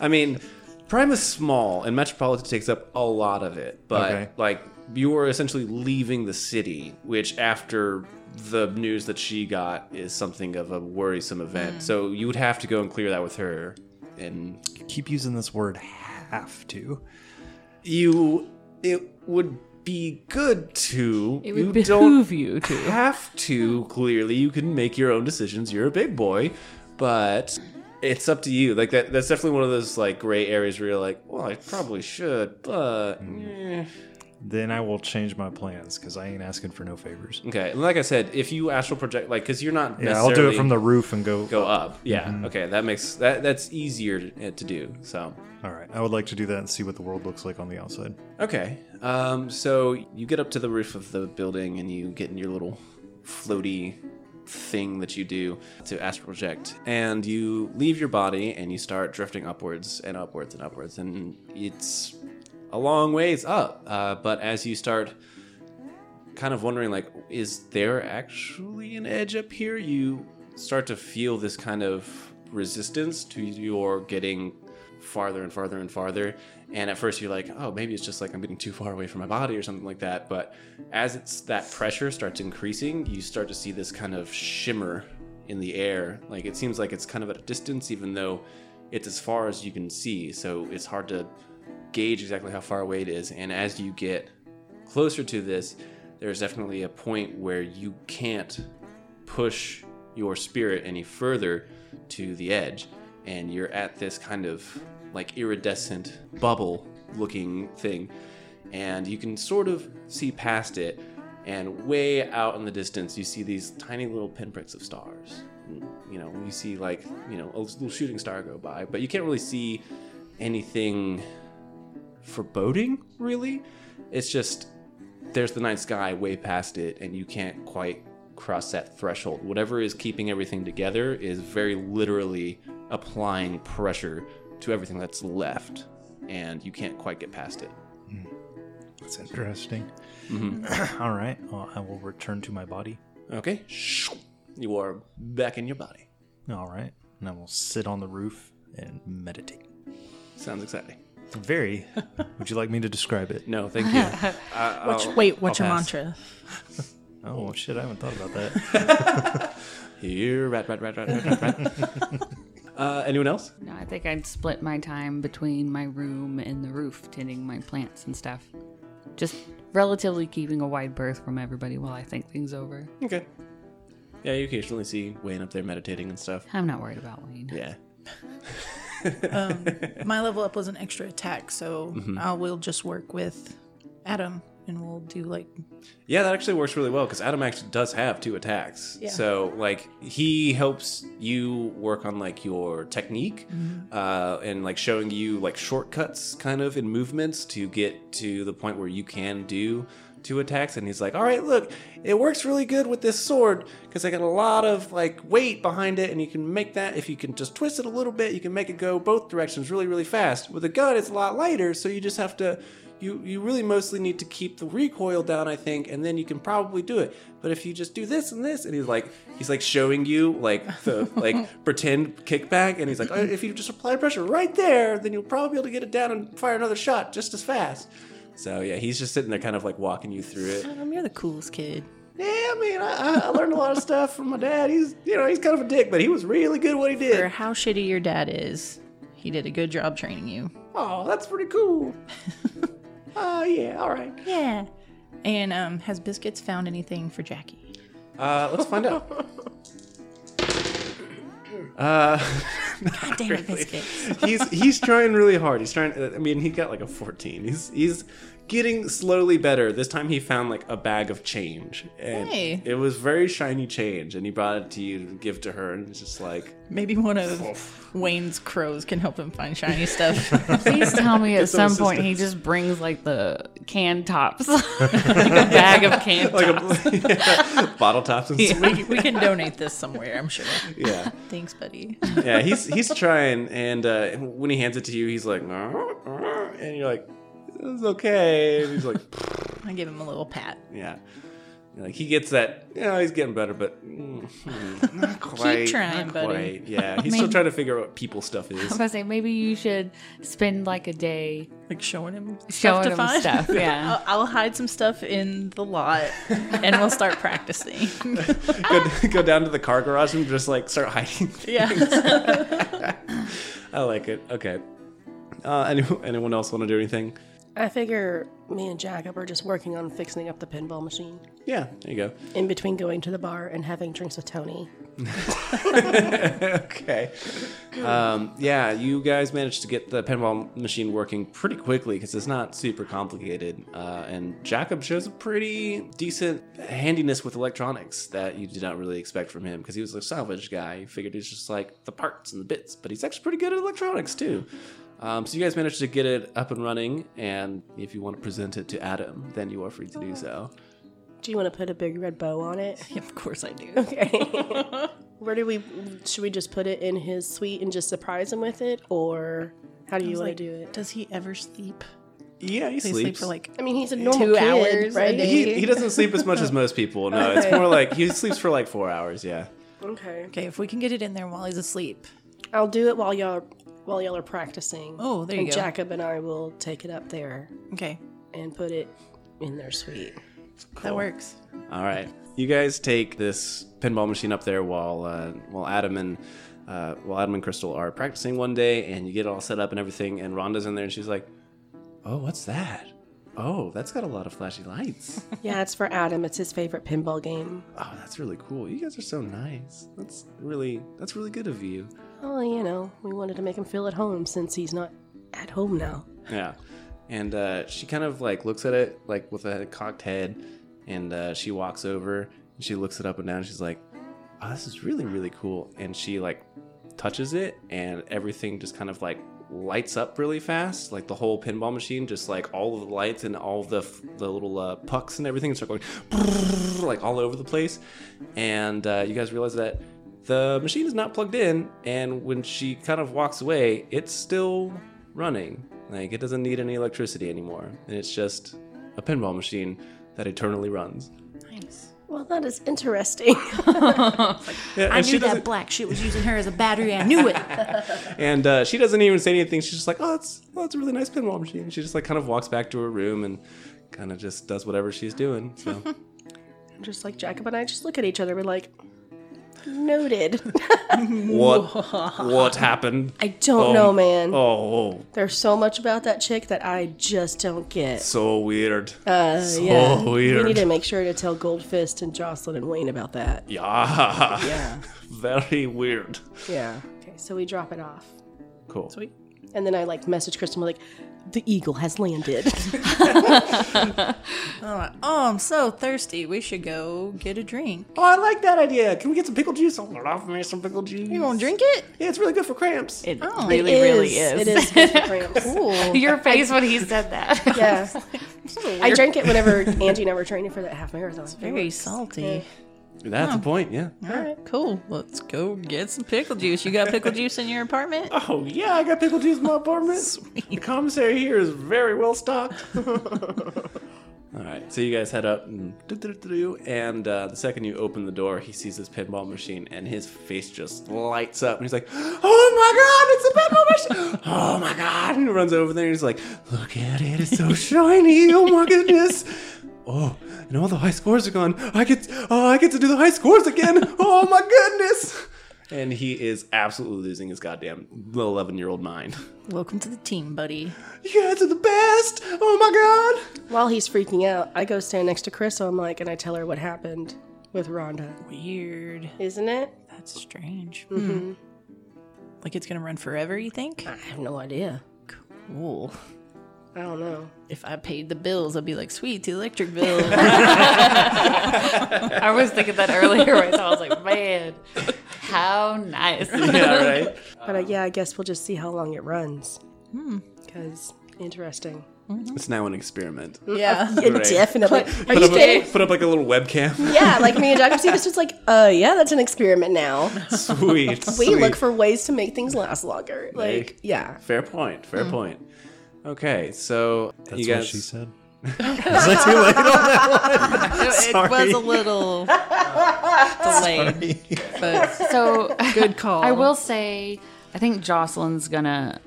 I mean, Primus small and Metropolitan takes up a lot of it, but Okay. like you are essentially leaving the city, which after the news that she got is something of a worrisome event. So you would have to go and clear that with her, and Keep using this word have to. you it would be good to It would you don't behoove you to. have to clearly you can make your own decisions you're a big boy but it's up to you like that that's definitely one of those like gray areas where you're like well i probably should but eh. Then I will change my plans because I ain't asking for no favors. okay and like i said if you astral project like because you're not Yeah, I'll do it from the roof and go. go up yeah okay that makes that that's easier to, to do so All right, I would like to do that and see what the world looks like on the outside. Okay. Um, so you get up to the roof of the building and you get in your little floaty thing that you do to astral project, and you leave your body and you start drifting upwards and upwards and upwards, and it's a long ways up. Uh, but as you start kind of wondering, like, is there actually an edge up here? You start to feel this kind of resistance to your getting farther and farther and farther. And at first you're like, oh, maybe it's just like I'm getting too far away from my body or something like that. But as it's that pressure starts increasing, you start to see this kind of shimmer in the air. Like it seems like it's kind of at a distance, even though it's as far as you can see. So it's hard to gauge exactly how far away it is. And as you get closer to this, there's definitely a point where you can't push your spirit any further to the edge. And you're at this kind of like iridescent bubble looking thing. And you can sort of see past it. And way out in the distance, you see these tiny little pinpricks of stars. You know, you see like, you know, a little shooting star go by, but you can't really see anything foreboding, really. It's just there's the night sky way past it, and you can't quite cross that threshold. Whatever is keeping everything together is very literally applying pressure to everything that's left, and you can't quite get past it. That's interesting. Mm-hmm. (clears throat) All right, well, I will return to my body. Okay, you are back in your body. All right, and I will sit on the roof and meditate. Sounds exciting. Very. Would you like me to describe it? No, thank you. (laughs) I- What's, I'll- wait, what's I'll your pass. mantra? (laughs) Oh shit! I haven't thought about that. (laughs) Here, rat, rat, rat, rat, rat, rat, rat. uh, anyone else? No, I think I'd split my time between my room and the roof, tending my plants and stuff. Just relatively keeping a wide berth from everybody while I think things over. Okay. Yeah, you occasionally see Wayne up there meditating and stuff. I'm not worried about Wayne. Yeah. My level up was an extra attack, so Mm-hmm. I will just work with Adam and we'll do like Yeah, that actually works really well because Adam actually does have two attacks. Yeah. So like he helps you work on like your technique, uh, and like showing you like shortcuts kind of in movements to get to the point where you can do two attacks. And he's like, "All right, look, it works really good with this sword because I got a lot of like weight behind it, and you can make that if you can just twist it a little bit, you can make it go both directions really, really fast. With a gun, it's a lot lighter, so you just have to." you you really mostly need to keep the recoil down i think and then you can probably do it but if you just do this and this and he's like he's like showing you like the like (laughs) pretend kickback and he's like "Oh, if you just apply pressure right there then you'll probably be able to get it down and fire another shot just as fast so yeah he's just sitting there kind of like walking you through it um, you're the coolest kid. yeah i mean I, I learned a lot of stuff from my dad he's you know he's kind of a dick but he was really good at what he did. For how shitty your dad is, he did a good job training you. oh that's pretty cool oh (laughs) yeah all right Yeah. And um, has Biscuits found anything for Jackie? uh let's find out (laughs) uh (laughs) (laughs) Damn it, Biscuits. he's he's trying really hard. He's trying. I mean, he got like a 14. He's he's getting slowly better. This time he found like a bag of change, and Hey. it was very shiny change. And he brought it to you to give to her, and it's just like, Maybe one of Wayne's crows can help him find shiny stuff. (laughs) Please tell me at some some point he just brings like the can tops, (laughs) like a bag of can like tops. a (laughs) yeah, bottle tops and stuff. we, we can donate this somewhere, I'm sure. Yeah, Thanks, buddy. yeah. He's he's trying, and uh, when he hands it to you, he's like, "Uh, uh," and you're like, it's okay. And he's like, (laughs) I give him a little pat. yeah. Like he gets that, you know, he's getting better, but mm, hmm, not quite. trying, not buddy. quite. Yeah, he's still trying to figure out what people stuff is. I was is. gonna say maybe you should spend like a day Like showing him showing stuff to him find. stuff. (laughs) Yeah. I'll, I'll hide some stuff in the lot and we'll start practicing. (laughs) go, go down to the car garage and just like start hiding. yeah. I like it. Okay. Uh, anyone, anyone else want to do anything? I figure me and Jacob are just working on fixing up the pinball machine Yeah, there you go. in between going to the bar and having drinks with Tony. (laughs) okay. Um, yeah, you guys managed to get the pinball machine working pretty quickly because it's not super complicated. Uh, and Jacob shows a pretty decent handiness with electronics that you did not really expect from him because he was a salvage guy. You figured he's just like the parts and the bits, but he's actually pretty good at electronics too. Um, so you guys managed to get it up and running, and if you want to present it to Adam, then you are free to do so. Do you want to put a big red bow on it? Yeah, of course I do. (laughs) Okay. (laughs) Where do we? Should we just put it in his suite and just surprise him with it, or how do you want Like, to do it? Does he ever sleep? Yeah, he he sleeps sleep for like I mean, he's a normal Two kid, hours a right? day. he, he doesn't sleep as much as (laughs) most people. No, it's more like he sleeps for like four hours. Yeah. Okay. Okay, if we can get it in there while he's asleep. I'll do it while y'all while y'all are practicing. Oh, there you and go. Jacob and I will take it up there Okay, and put it in their suite. that works. All right. You guys take this pinball machine up there while uh, while Adam and uh, while Adam and Crystal are practicing one day, and you get it all set up and everything. And Rhonda's in there, and she's like, "Oh, what's that? Oh, that's got a lot of flashy lights. (laughs) Yeah, it's for Adam. It's his favorite pinball game. Oh, that's really cool. You guys are so nice. That's really that's really good of you." Oh, you know, we wanted to make him feel at home since he's not at home now. Yeah. And uh, she kind of like looks at it like with a cocked head, and uh, she walks over and she looks it up and down. she's like, "Oh, this is really really cool." And she like touches it, and everything just kind of like lights up really fast. Like the whole pinball machine, just like all the lights and all the f- the little uh, pucks and everything start going like all over the place. And uh, you guys realize that the machine is not plugged in, and when she kind of walks away, it's still running. Like it doesn't need any electricity anymore, and it's just a pinball machine that eternally runs. Nice. Well, that is interesting. (laughs) Yeah, I and she knew doesn't- that black shit was using her as a battery. I knew it. (laughs) And uh, she doesn't even say anything. She's just like, "Oh, it's well, it's a really nice pinball machine." She just like kind of walks back to her room and kind of just does whatever she's doing. So (laughs) just like Jacob and I just look at each other. We're like, noted. (laughs) what what happened? I don't Oh, know, man. Oh, There's so much about that chick that I just don't get. so weird. Uh, so yeah. weird. We need to make sure to tell Goldfist and Jocelyn and Wayne about that. yeah, Yeah. (laughs) very weird. Yeah. Okay, so we drop it off. Cool. Sweet. And then I like message Kristen, like, the eagle has landed. (laughs) Oh, oh, I'm so thirsty. We should go get a drink. Oh, I like that idea. Can we get some pickle juice? Oh, love me some pickle juice. You gonna drink it? Yeah, it's really good for cramps. It Oh. really, It really is. It is good for cramps. (laughs) Cool. (laughs) Your face when he said that. Yeah. I drank it whenever Angie and I were training for that half marathon. Very salty. That's the point. Yeah. All right, cool. Let's go get some pickle juice. You got pickle juice in your apartment? (laughs) Oh yeah, I got pickle juice in my apartment. (laughs) The commissary here is very well stocked. (laughs) All right, so you guys head up, and, and uh, the second you open the door, he sees this pinball machine, and his face just lights up, and he's like, "Oh my god, it's a pinball machine! Oh my god!" And he runs over there, and he's like, "Look at it, it's so shiny! Oh my goodness!" Oh, and all the high scores are gone. I get, oh, I get to do the high scores again. (laughs) Oh my goodness! And he is absolutely losing his goddamn little eleven-year-old mind. Welcome to the team, buddy. You guys are the best! Oh my god! While he's freaking out, I go stand next to Chris, so I'm like, and I tell her what happened with Rhonda. Weird. Isn't it? That's strange. Hmm. Like it's gonna run forever, you think? I have no idea. Cool. I don't know. If I paid the bills, I'd be like, sweet, the electric bill. (laughs) I was thinking that earlier, right? So I was like, man, how nice. (laughs) Yeah, right? But uh, yeah, I guess we'll just see how long it runs. Because interesting. It's now an experiment. yeah. (laughs) Yeah, Right. definitely. Are Put you up, kidding? a, put up like a little webcam. Yeah, like me and Jacob see this was like, uh, yeah, that's an experiment now. Sweet. We sweet. look for ways to make things last longer. Like, Hey. yeah. Fair point. Fair point. Okay, so That's you guys. what she said. (laughs) Was I too late on that one? It, (laughs) it was a little (laughs) delayed, but So good call. I will say, I think Jocelyn's gonna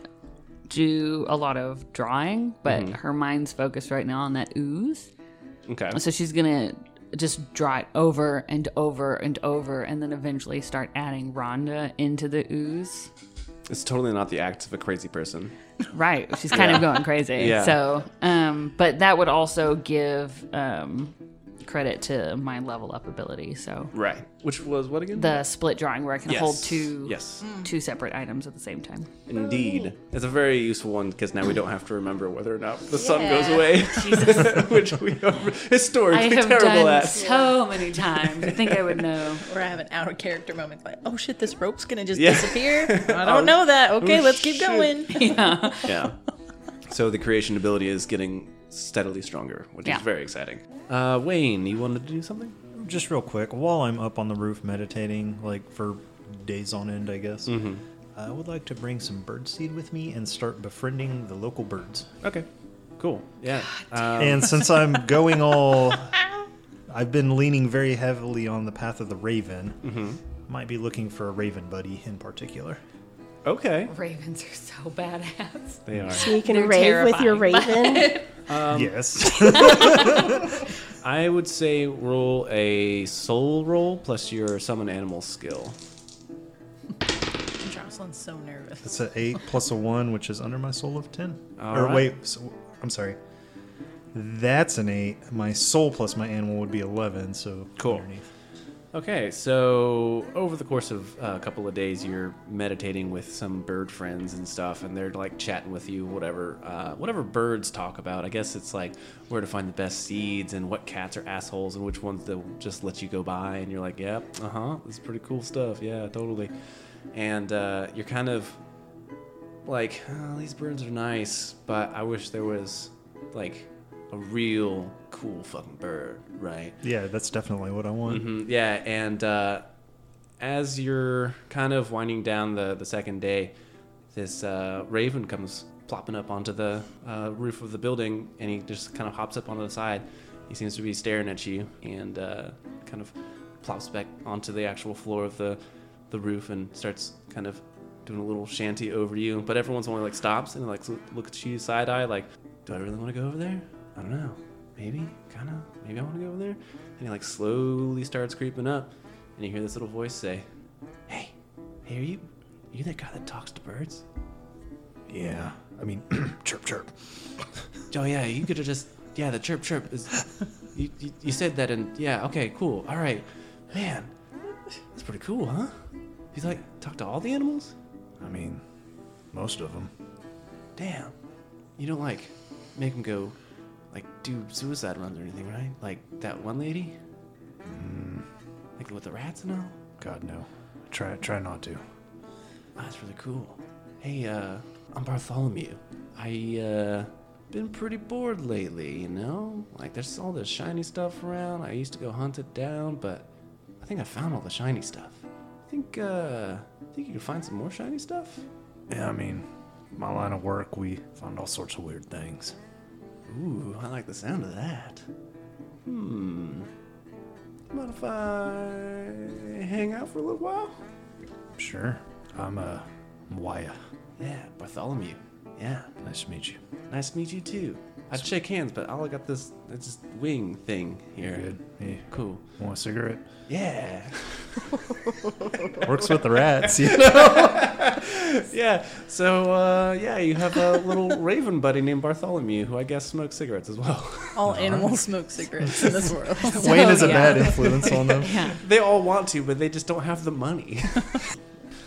do a lot of drawing, but mm-hmm. her mind's focused right now on that ooze. Okay. So she's gonna just draw it over and over and over, and then eventually start adding Rhonda into the ooze. It's totally not the acts of a crazy person. Right, she's kind of going crazy. Yeah. So, um, but that would also give um, credit to my level up ability. So Right. Which was what again? the split drawing where I can yes. hold two Yes. two separate items at the same time. Indeed. It's a very useful one because now we don't have to remember whether or not the sun goes away. (laughs) (laughs) Which we are I historically have terrible done at. so many times. I think I would know. (laughs) or I have an out of character moment like, oh shit, this rope's gonna just Yeah. disappear. I don't know that. Okay, Oh, let's keep shit. going. Yeah. Yeah. So the creation ability is getting steadily stronger, which Yeah. is very exciting. Uh, Wayne, you wanted to do something? Just real quick, while I'm up on the roof meditating, like for days on end, I guess, I would like to bring some birdseed with me and start befriending the local birds. Okay. Cool. Yeah. Uh, and since I'm (laughs) going all, I've been leaning very heavily on the path of the raven. Might be looking for a raven buddy in particular. Okay. Ravens are so badass. They are. So you can They're rave with your terrifying. raven. (laughs) Um, yes. (laughs) I would say roll a soul roll plus your summon animal skill. Jocelyn's so nervous. It's an eight plus a one, which is under my soul of ten. All or right. wait, so, I'm sorry. That's an eight. My soul plus my animal would be eleven. So Cool. Underneath. Okay, so over the course of a couple of days, you're meditating with some bird friends and stuff, and they're like chatting with you, whatever, uh, whatever birds talk about. I guess it's like where to find the best seeds and what cats are assholes and which ones they'll just let you go by, and you're like, yep, uh huh, this is pretty cool stuff, yeah, totally. And uh, you're kind of like, oh, these birds are nice, but I wish there was like a real cool fucking bird, right? Yeah, that's definitely what I want. Mhm, Yeah, and uh, as you're kind of winding down the, the second day, this uh, raven comes plopping up onto the uh, roof of the building, and he just kind of hops up onto the side. he seems to be staring at you and uh, kind of plops back onto the actual floor of the the roof and starts kind of doing a little shanty over you. But everyone's once in a while, he, like stops and like looks at you side eye, like, "Do I really want to go over there? I don't know. Maybe, kind of. Maybe I want to go over there." And he like slowly starts creeping up, and you hear this little voice say, "Hey, hey, are you are you that guy that talks to birds?" Yeah. I mean, (clears throat) chirp, chirp. (laughs) Oh yeah, you could have just yeah. The chirp chirp is. You, you, you said that and yeah. Okay, cool. All right, man. That's pretty cool, huh? He's like talk to all the animals. I mean, most of them. Damn. You don't like make him go like do suicide runs or anything, right? Like that one lady. mm. Like with the rats and all. God, no. Try, try not to. Oh, that's really cool. Hey, uh, I'm Bartholomew. I, uh, been pretty bored lately, you know? Like, there's all this shiny stuff around. I used to go hunt it down, but I think I found all the shiny stuff. I think, uh, I think you can find some more shiny stuff? Yeah, I mean, my line of work, we find all sorts of weird things. Ooh, I like the sound of that. Hmm. Mind if I hang out for a little while? Sure. I'm, uh, Waya. Yeah, Bartholomew. Yeah, Nice to meet you. nice to meet you too. I'd shake hands, but all I got this, it's this wing thing here. Good. Hey, Cool. want a cigarette? Yeah. (laughs) Works with the rats, you (laughs) know? yeah. So, uh, yeah, you have a little raven buddy named Bartholomew who I guess smokes cigarettes as well. All animals smoke cigarettes in this world. (laughs) Wayne is a yeah. bad influence on them. Yeah. they all want to, but they just don't have the money.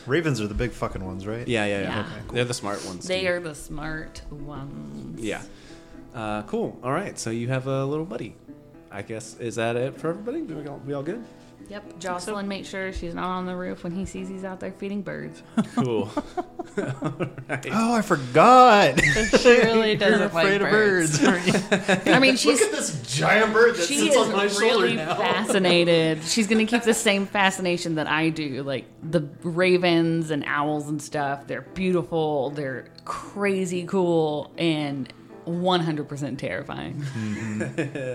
Ravens are the big fucking ones, right? yeah, yeah, yeah. Yeah. Okay, They're the smart ones. They too. are the smart ones. Yeah. Uh, cool. All right. So you have a little buddy. I guess is that it for everybody? We all, we all good? Yep. Jocelyn makes sure she's not on the roof when he sees he's out there feeding birds. (laughs) Cool. all right. (laughs) (laughs) Oh, I forgot. She really doesn't You're afraid like of birds. aren't you? I mean, she's look at this giant bird that she is really fascinated. She's gonna keep the same fascination that I do. Like the ravens and owls and stuff. They're beautiful. They're crazy cool and 100% terrifying. (laughs)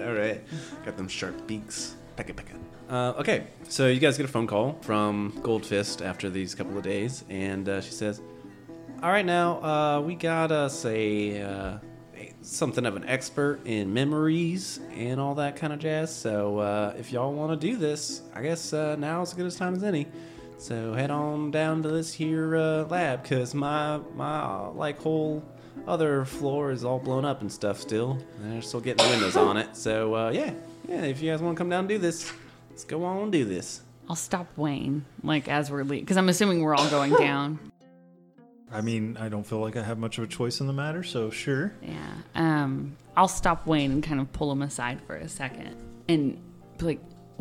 all right. Got them sharp beaks. Pecka pecka. Uh, okay, so you guys get a phone call from Goldfist after these couple of days, and uh, she says, "All right, now uh, we got us a uh, something of an expert in memories and all that kind of jazz. So uh, if y'all want to do this, I guess uh, now is as good as time as any. So head on down to this here uh, lab, cause my my like whole other floor is all blown up and stuff still. And they're still getting windows on it. So uh, yeah, yeah. If you guys want to come down and do this, let's go on and do this. I'll stop Wayne, like as we're leaving, because I'm assuming we're all going (laughs) down. I mean, I don't feel like I have much of a choice in the matter, so sure. Yeah. Um, I'll stop Wayne and kind of pull him aside for a second, and be like,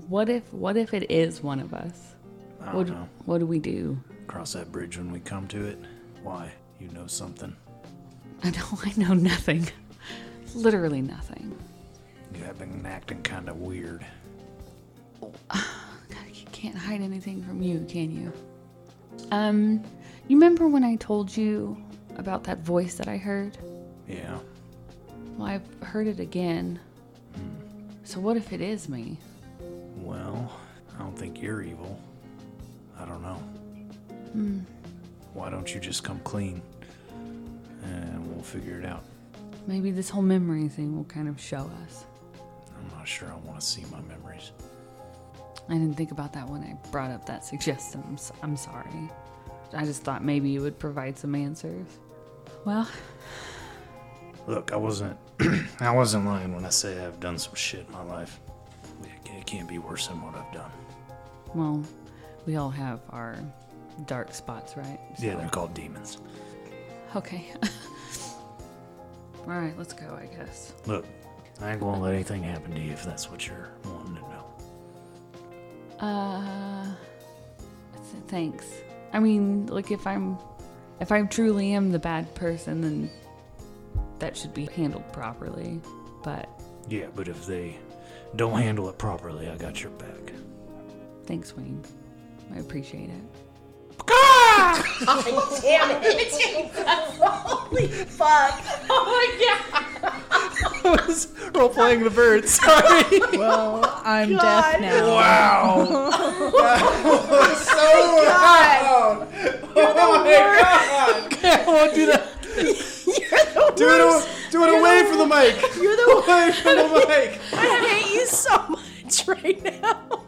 "What if? What if it is one of us? I don't What? know. What do we do?" Cross that bridge when we come to it. Why? You know something. I know. I know nothing. Literally nothing. You have been acting kind of weird. (sighs) God, you can't hide anything from you, can you? Um, you remember when I told you about that voice that I heard? Yeah. Well, I've heard it again. So what if it is me? Well, I don't think you're evil. I don't know. Why don't you just come clean? And we'll figure it out. Maybe this whole memory thing will kind of show us. I'm not sure I want to see my memories. I didn't think about that when I brought up that suggestion. I'm, s- I'm sorry. I just thought maybe you would provide some answers. Well, Look, I wasn't (clears throat) I wasn't lying when I say I've done some shit in my life. It it can't be worse than what I've done. well, we all have our dark spots, right? Yeah, they're called demons. Okay. (laughs) all right, let's go, I guess. Look, I ain't gonna let anything happen to you if that's what you're wanting to know. Uh, thanks. I mean, like if I'm, if I truly am the bad person, then that should be handled properly. But Yeah, but if they don't handle it properly, I got your back. thanks, Wayne. I appreciate it. Damn it. Holy fuck. Oh my god. I was role playing the bird. Sorry. Well, I'm deaf now. Wow. so loud. Oh my god. I won't do that. Do it, do it away from the mic. You're the Away from the mic. I hate you so much right now.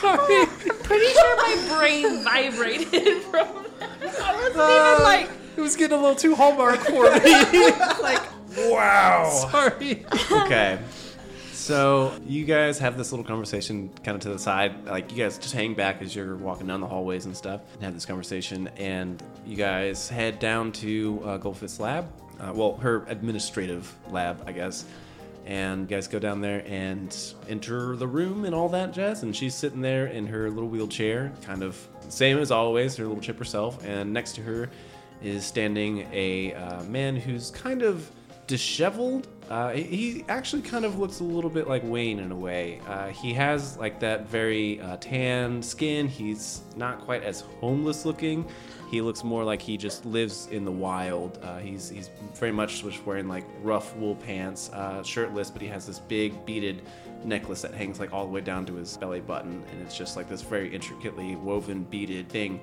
Sorry. I'm Pretty sure my brain vibrated (laughs) from I wasn't Uh, even like. It was getting a little too hallmark for me. (laughs) like, wow. Sorry. Okay. So you guys have this little conversation kind of to the side. Like you guys just hang back as you're walking down the hallways and stuff and have this conversation. And you guys head down to uh, Goldfist's lab. Uh, well, her administrative lab, I guess. And guys go down there and enter the room and all that jazz. And she's sitting there in her little wheelchair, kind of same as always, her little chip herself. And next to her is standing a uh, man who's kind of disheveled. Uh, he- he actually kind of looks a little bit like Wayne in a way. Uh, he has like that very uh, tan skin. He's not quite as homeless looking. He looks more like he just lives in the wild. Uh, he's he's very much just wearing like rough wool pants, uh, shirtless, but he has this big beaded necklace that hangs like all the way down to his belly button, and it's just like this very intricately woven beaded thing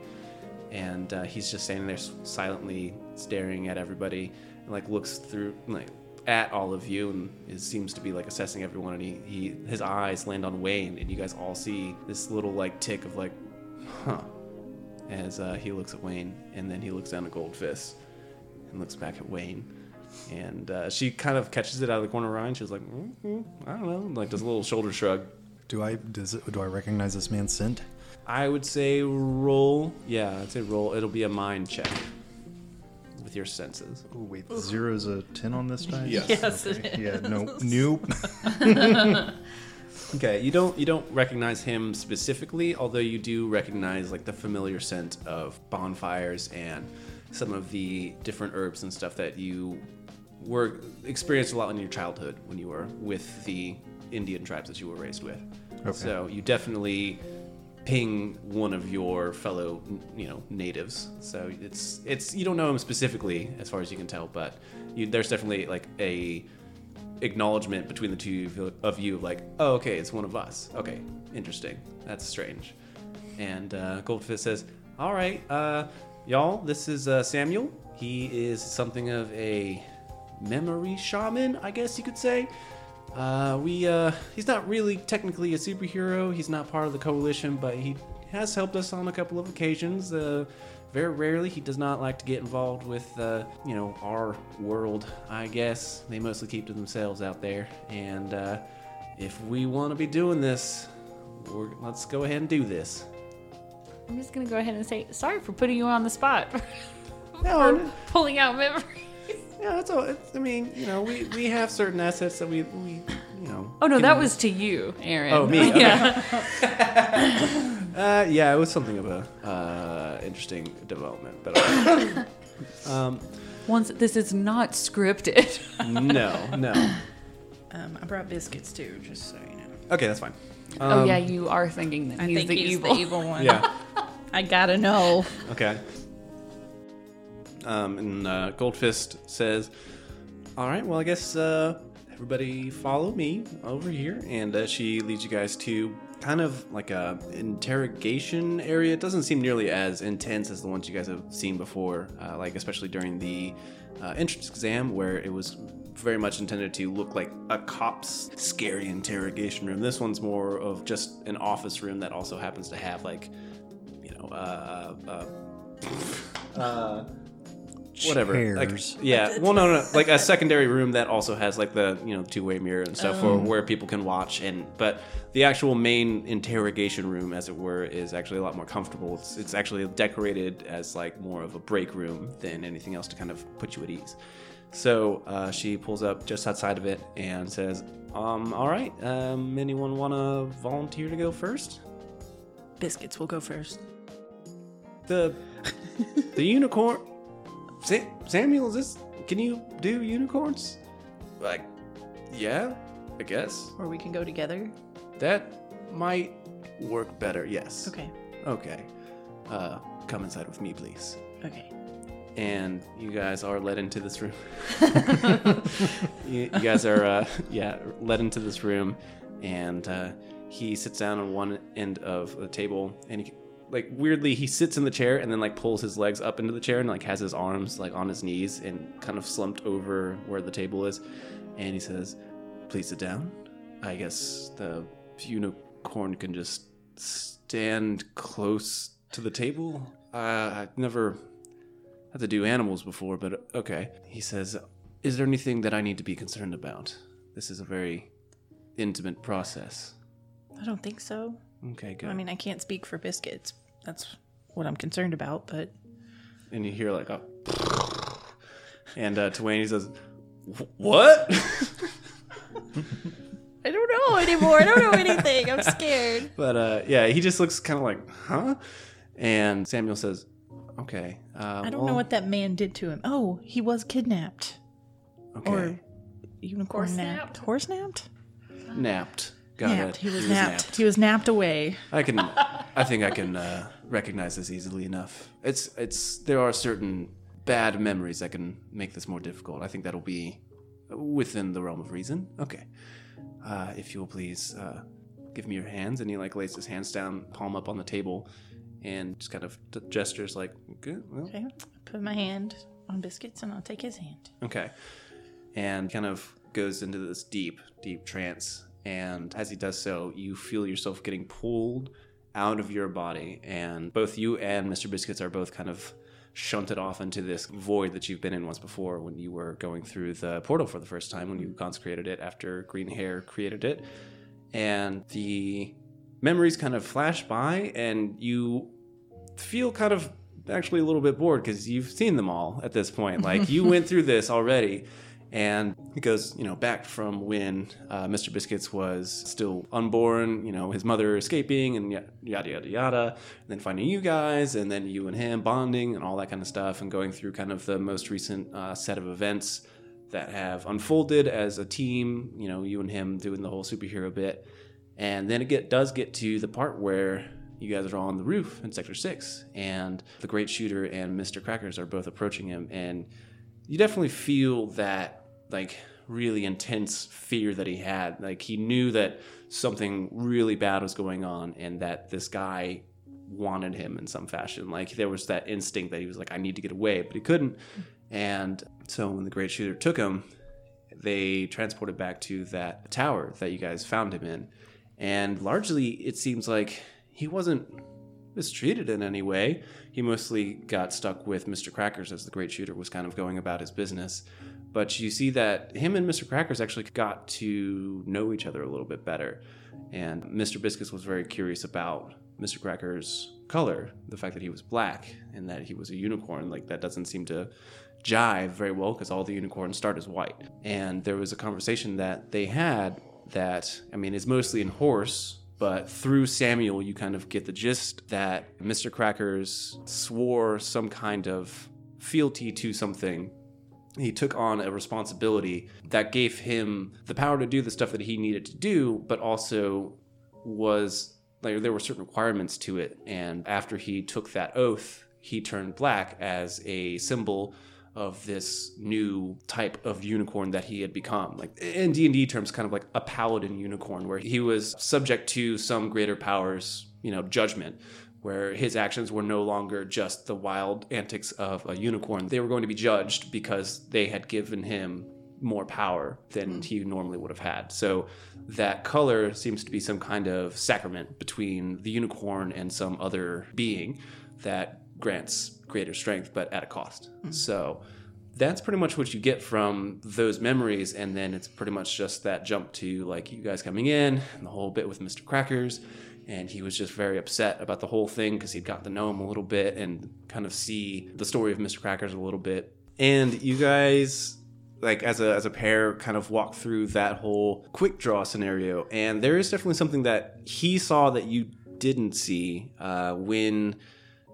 and uh, he's just standing there silently staring at everybody and like looks through like at all of you and it seems to be like assessing everyone and he, he his eyes land on Wayne and you guys all see this little like tick of like huh as uh, he looks at Wayne and then he looks down at Goldfist and looks back at Wayne and uh, she kind of catches it out of the corner of her eye and she's like mm I don't know like does a little shoulder shrug Do I does it, do I recognize this man's scent? I would say roll. Yeah, I'd say roll. It'll be a mind check with your senses. Oh wait, the zero's a ten on this dice. Yes. Yes, it Okay. Yeah. No. (laughs) Nope. (laughs) (laughs) Okay, you don't you don't recognize him specifically, although you do recognize like the familiar scent of bonfires and some of the different herbs and stuff that you were experienced a lot in your childhood when you were with the Indian tribes that you were raised with. Okay. So you definitely ping one of your fellow, you know, natives. So it's it's you don't know him specifically as far as you can tell, but you, there's definitely like a acknowledgement between the two of you, like, oh, okay, it's one of us. Okay, interesting. That's strange. And uh, Goldfist says, all right, uh, y'all, this is uh, Samuel. He is something of a memory shaman, I guess you could say. Uh, we, uh, he's not really technically a superhero. He's not part of the coalition, but he has helped us on a couple of occasions. Uh, very rarely, he does not like to get involved with, uh, you know, our world. I guess they mostly keep to themselves out there. And uh, if we want to be doing this, we're, let's go ahead and do this. I'm just gonna go ahead and say sorry for putting you on the spot. (laughs) No, for pulling out memories. yeah, that's all. It's, I mean, you know, we, we have certain assets that we, we you know. Oh no, that was to you, Aaron. Oh, me? (laughs) Okay. yeah. (laughs) Uh, yeah, it was something of a uh, interesting development, but uh, (coughs) um, Once this is not scripted. (laughs) no, no. Um, I brought biscuits too, just so you know. Okay, that's fine. oh Um, yeah, you are thinking that I he's think the he's evil. the evil one. Yeah. (laughs) I gotta know. Okay. Um, and uh, Goldfist says, "All right, well, I guess uh, everybody follow me over here." And uh, she leads you guys to kind of like a interrogation area. It doesn't seem nearly as intense as the ones you guys have seen before, uh, like especially during the uh, entrance exam, where it was very much intended to look like a cop's scary interrogation room. This one's more of just an office room that also happens to have like you know, uh, uh, uh, whatever. Like, yeah. Well, no, no, like a secondary room that also has like the you know two way mirror and stuff for where people can watch. And but the actual main interrogation room, as it were, is actually a lot more comfortable. It's it's actually decorated as like more of a break room than anything else to kind of put you at ease. So uh, she pulls up just outside of it and says, um, "All right, um, anyone want to volunteer to go first? Biscuits will go first. the the unicorn Sa- Samuel is this can you do unicorns like yeah I guess Or we can go together. that might work better yes Okay. okay uh come inside with me please Okay. and you guys are led into this room. (laughs) you, you guys are, uh, yeah, led into this room, and uh, he sits down on one end of the table, and he, like weirdly, he sits in the chair and then like pulls his legs up into the chair and like has his arms like on his knees and kind of slumped over where the table is, and he says, "Please sit down. I guess the unicorn can just stand close to the table. Uh, I've never had to do animals before, but okay. He says, Is there anything that I need to be concerned about? This is a very intimate process. I don't think so. Okay, good. I mean, I can't speak for biscuits. That's what I'm concerned about, but and you hear like a. (laughs) And uh, to Wayne, he says, What? (laughs) I don't know anymore. I don't know anything. I'm scared. (laughs) but uh, yeah, he just looks kind of like, Huh? And Samuel says, Okay. Uh, I don't know what that man did to him. Oh, he was kidnapped Okay. or unicorn napped. Horse napped? napped. Got napped. it. He was napped. He was napped away. I can, I think I can uh, recognize this easily enough. It's, it's. There are certain bad memories that can make this more difficult. I think that'll be within the realm of reason. Okay. Uh, if you'll please uh, give me your hands, and he like lays his hands down, palm up on the table, and just kind of t- gestures like, okay, well, Okay. Put my hand on biscuits and I'll take his hand. Okay. And kind of goes into this deep, deep trance. And as he does so, you feel yourself getting pulled out of your body. And both you and Mr. Biscuits are both kind of shunted off into this void that you've been in once before when you were going through the portal for the first time, when you mm-hmm. consecrated it after Green Hair created it. And the memories kind of flash by, and you feel kind of actually a little bit bored because you've seen them all at this point. Like you (laughs) went through this already. And it goes, you know, back from when uh, Mr. Biscuits was still unborn, you know, his mother escaping and yada, yada, yada. And then finding you guys, and then you and him bonding and all that kind of stuff, and going through kind of the most recent uh, set of events that have unfolded as a team, you know, you and him doing the whole superhero bit. And then it get, does get to the part where you guys are on the roof in Sector 6, and the Great Shooter and Mr. Crackers are both approaching him. And you definitely feel that, like, really intense fear that he had. Like, he knew that something really bad was going on, and that this guy wanted him in some fashion. Like, there was that instinct that he was like, I need to get away, but he couldn't. And so when the Great Shooter took him, they transported back to that tower that you guys found him in. And largely, it seems like he wasn't mistreated in any way. He mostly got stuck with Mr. Crackers as the Great Shooter was kind of going about his business. But you see that him and Mr. Crackers actually got to know each other a little bit better. And Mr. Biscuits was very curious about Mr. Cracker's color, the fact that he was black and that he was a unicorn. Like, that doesn't seem to jive very well because all the unicorns start as white. And there was a conversation that they had that, I mean, is mostly in horse, but through Samuel, you kind of get the gist that Mr. Crackers swore some kind of fealty to something. He took on a responsibility that gave him the power to do the stuff that he needed to do, but also was like there were certain requirements to it. And after he took that oath, he turned black as a symbol of this new type of unicorn that he had become like in d&d terms kind of like a paladin unicorn where he was subject to some greater powers you know judgment where his actions were no longer just the wild antics of a unicorn they were going to be judged because they had given him more power than hmm. he normally would have had so that color seems to be some kind of sacrament between the unicorn and some other being that grants greater strength, but at a cost. Hmm. So that's pretty much what you get from those memories. And then it's pretty much just that jump to like you guys coming in and the whole bit with Mr. Crackers. And he was just very upset about the whole thing because he'd got to know him a little bit and kind of see the story of Mr. Crackers a little bit. And you guys like as a as a pair kind of walk through that whole quick draw scenario and there is definitely something that he saw that you didn't see uh, when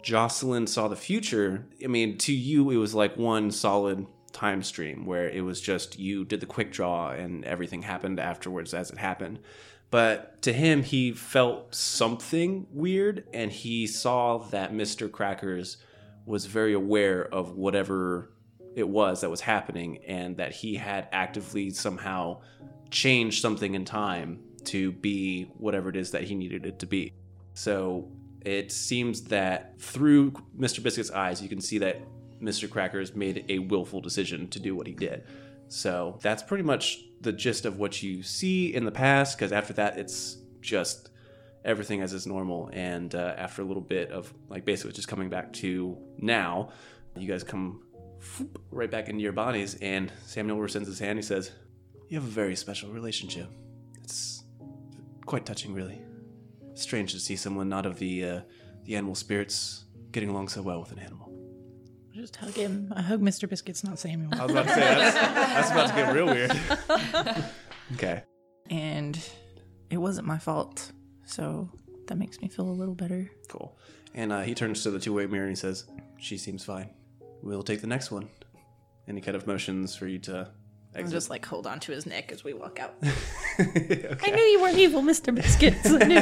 Jocelyn saw the future, I mean, to you, it was like one solid time stream where it was just you did the quick draw and everything happened afterwards as it happened. But to him, he felt something weird and he saw that Mr. Crackers was very aware of whatever it was that was happening and that he had actively somehow changed something in time to be whatever it is that he needed it to be. So it seems that through Mr. Biscuit's eyes, you can see that Mr. Crackers made a willful decision to do what he did. So that's pretty much the gist of what you see in the past, because after that, it's just everything as is normal. And uh, after a little bit of like basically just coming back to now, you guys come right back into your bodies, and Samuel rescinds his hand. He says, You have a very special relationship. It's quite touching, really. Strange to see someone not of the uh, the animal spirits getting along so well with an animal. Just hug him. I hug Mr. Biscuits, not Samuel. I was about to say that's, that's about to get real weird. (laughs) okay. And it wasn't my fault, so that makes me feel a little better. Cool. And uh, he turns to the two way mirror and he says, She seems fine. We'll take the next one. Any kind of motions for you to I'll exit. just like hold on to his neck as we walk out. (laughs) Okay. I knew you weren't evil, Mr. Biscuits. I knew.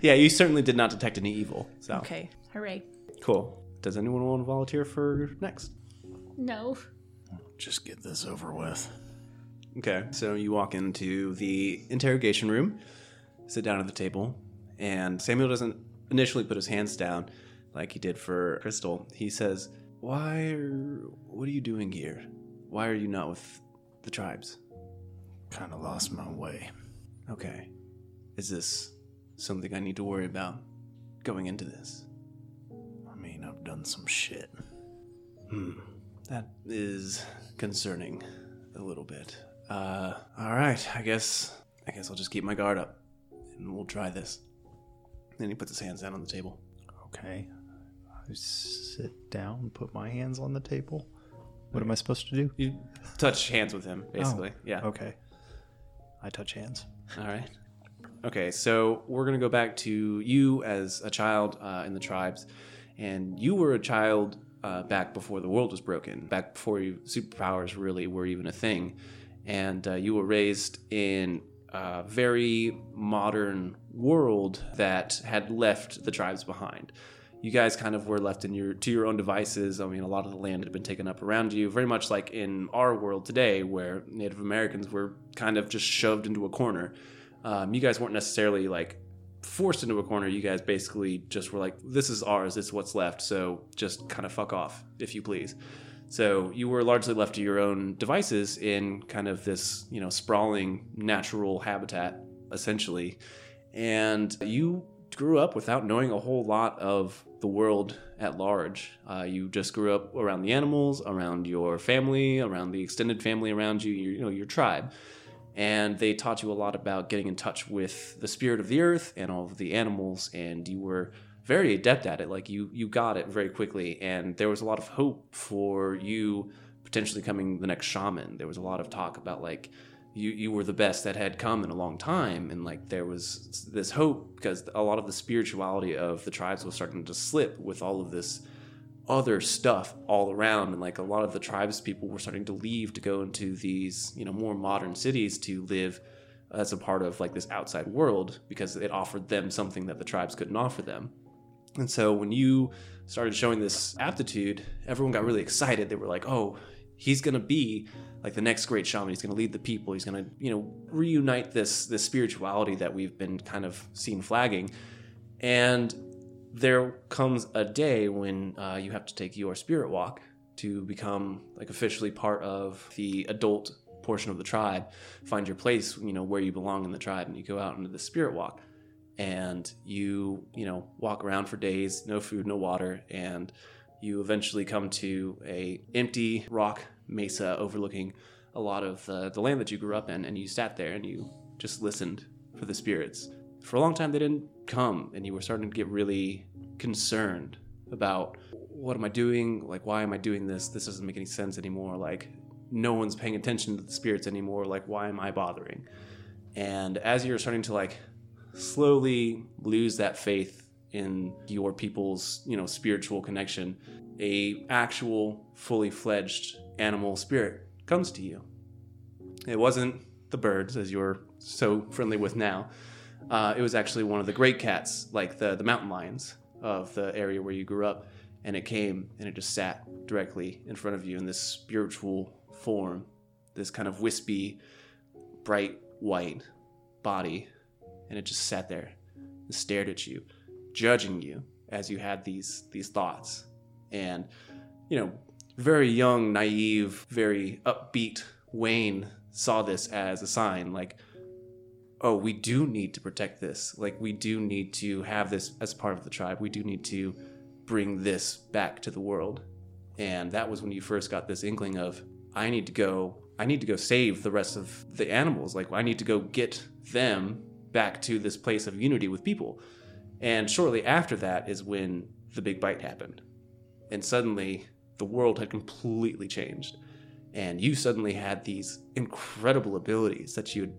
yeah, you certainly did not detect any evil. So okay, hooray. cool. Does anyone want to volunteer for next? No. Just get this over with. Okay, so you walk into the interrogation room, sit down at the table, and Samuel doesn't initially put his hands down like he did for Crystal. He says, "Why are what are you doing here? Why are you not with the tribes?" Kind of lost my way. Okay. Is this something I need to worry about going into this? I mean, I've done some shit. Hmm. That is concerning a little bit. Uh all right, I guess I guess I'll just keep my guard up and we'll try this. Then he puts his hands down on the table. Okay. I sit down, put my hands on the table. What am I supposed to do? You touch hands with him, basically. Yeah. Okay. I touch hands. All right. Okay, so we're gonna go back to you as a child uh, in the tribes, and you were a child uh, back before the world was broken, back before you, superpowers really were even a thing, and uh, you were raised in a very modern world that had left the tribes behind. You guys kind of were left in your to your own devices. I mean, a lot of the land had been taken up around you, very much like in our world today, where Native Americans were kind of just shoved into a corner. Um, you guys weren't necessarily like forced into a corner. You guys basically just were like, "This is ours. Is what's left. So just kind of fuck off, if you please." So you were largely left to your own devices in kind of this, you know, sprawling natural habitat, essentially. And you grew up without knowing a whole lot of the world at large. Uh, you just grew up around the animals, around your family, around the extended family around you, your, you know, your tribe. And they taught you a lot about getting in touch with the spirit of the earth and all of the animals, and you were very adept at it. Like you, you got it very quickly, and there was a lot of hope for you potentially coming the next shaman. There was a lot of talk about like you you were the best that had come in a long time and like there was this hope because a lot of the spirituality of the tribes was starting to slip with all of this other stuff all around and like a lot of the tribes people were starting to leave to go into these you know more modern cities to live as a part of like this outside world because it offered them something that the tribes couldn't offer them. And so when you started showing this aptitude everyone got really excited. They were like oh he's going to be like the next great shaman. He's going to lead the people. He's going to you know reunite this this spirituality that we've been kind of seen flagging. And there comes a day when uh, you have to take your spirit walk to become like officially part of the adult portion of the tribe. Find your place you know where you belong in the tribe and you go out into the spirit walk. And you you know walk around for days no food no water and you eventually come to a empty rock mesa overlooking a lot of the, the land that you grew up in and you sat there and you just listened for the spirits for a long time they didn't come and you were starting to get really concerned about what am i doing? Like why am i doing this? This doesn't make any sense anymore. Like no one's paying attention to the spirits anymore. Like why am i bothering? And as you're starting to like slowly lose that faith in your people's you know spiritual connection a actual fully fledged animal spirit comes to you. It wasn't the birds as you're so friendly with now uh, it was actually one of the great cats like the the mountain lions of the area where you grew up and it came and it just sat directly in front of you in this spiritual form, this kind of wispy, bright white body, and it just sat there and stared at you, judging you as you had these these thoughts. And you know, very young, naive, very upbeat Wayne saw this as a sign like oh, we do need to protect this. Like, we do need to have this as part of the tribe. We do need to bring this back to the world. And that was when you first got this inkling of, I need to go, I need to go save the rest of the animals. Like, I need to go get them back to this place of unity with people. And shortly after that is when the big bite happened. And suddenly, the world had completely changed. And you suddenly had these incredible abilities that you had